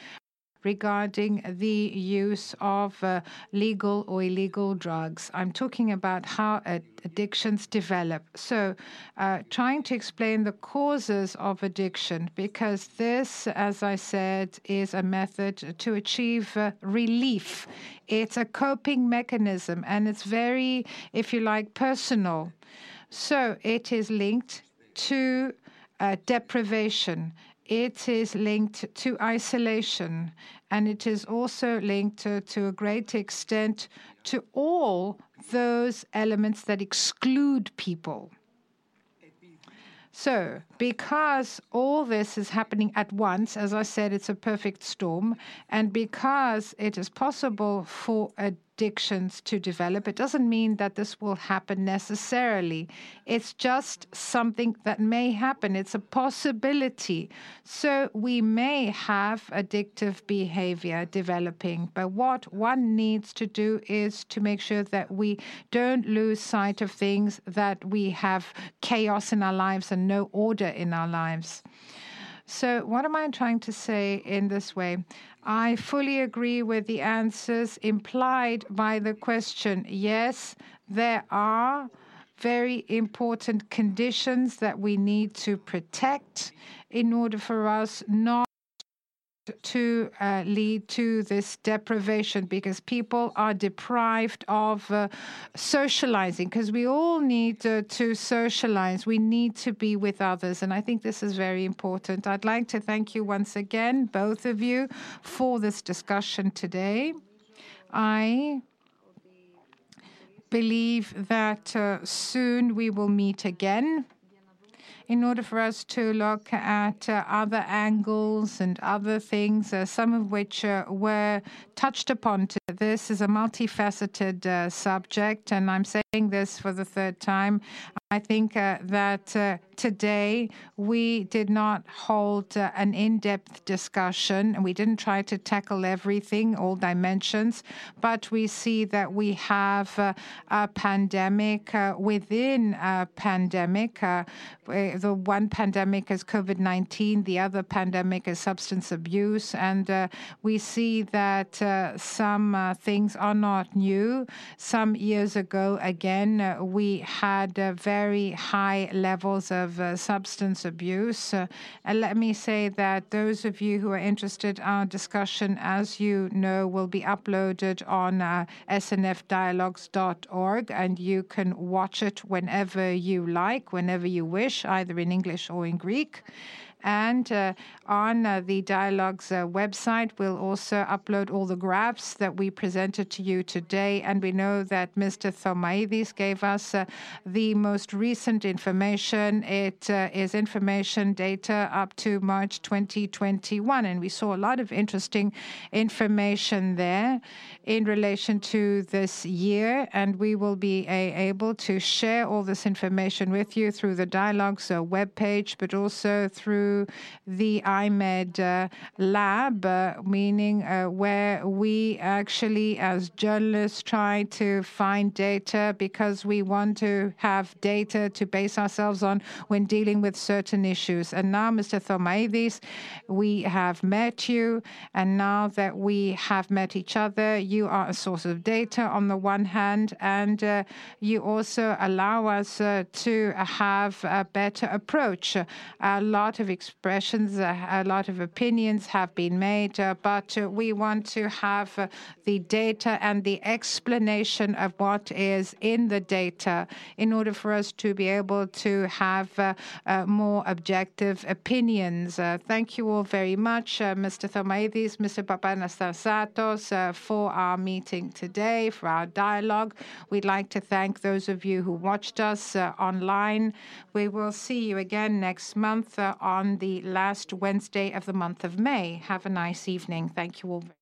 regarding the use of uh, legal or illegal drugs. I'm talking about how addictions develop. So, uh, trying to explain the causes of addiction, because this, as I said, is a method to achieve uh, relief. It's a coping mechanism, and it's very, if you like, personal. So, it is linked to uh, deprivation it is linked to isolation, and it is also linked to, to a great extent to all those elements that exclude people. So, because all this is happening at once, as I said, it's a perfect storm, and because it is possible for addictions to develop, it doesn't mean that this will happen necessarily. It's just something that may happen. It's a possibility. So, we may have addictive behavior developing, but what one needs to do is to make sure that we don't lose sight of things, that we have chaos in our lives and no order in our lives. So, what am I trying to say in this way? I fully agree with the answers implied by the question. Yes, there are very important conditions that we need to protect in order for us not to uh, lead to this deprivation because people are deprived of uh, socializing because we all need uh, to socialize. We need to be with others. And I think this is very important. I'd like to thank you once again, both of you, for this discussion today. I believe that soon we will meet again in order for us to look at uh, other angles and other things, uh, some of which uh, were touched upon. This is a multifaceted subject, and I'm saying this for the third time. I think uh, that uh, today we did not hold uh, an in depth discussion and we didn't try to tackle everything, all dimensions, but we see that we have uh, a pandemic uh, within a pandemic. Uh, the one pandemic is COVID 19, the other pandemic is substance abuse, and we see that some things are not new. Some years ago, again, we had very very high levels of uh, substance abuse. Uh, and let me say that those of you who are interested, our discussion, as you know, will be uploaded on uh, snfdialogues.org, and you can watch it whenever you like, whenever you wish, either in English or in Greek. And uh, on uh, the Dialogues uh, website, we'll also upload all the graphs that we presented to you today. And we know that Mr. Thomaidis gave us the most recent information. It is information data up to March 2021. And we saw a lot of interesting information there in relation to this year. And we will be able to share all this information with you through the Dialogues webpage, but also through the iMEdD uh, lab, uh, meaning uh, where we actually, as journalists, try to find data because we want to have data to base ourselves on when dealing with certain issues. And now, Mr. Thomaidis, we have met you, and now that we have met each other, you are a source of data on the one hand, and uh, you also allow us uh, to have a better approach. A lot of expressions, uh, a lot of opinions have been made, uh, but uh, we want to have the data and the explanation of what is in the data in order for us to be able to have more objective opinions. Thank you all very much, Mr. Thomaidis, Mr. Papanastasatos, for our meeting today, for our dialogue. We'd like to thank those of you who watched us uh, online. We will see you again next month uh, on the last Wednesday of the month of May. Have a nice evening. Thank you all.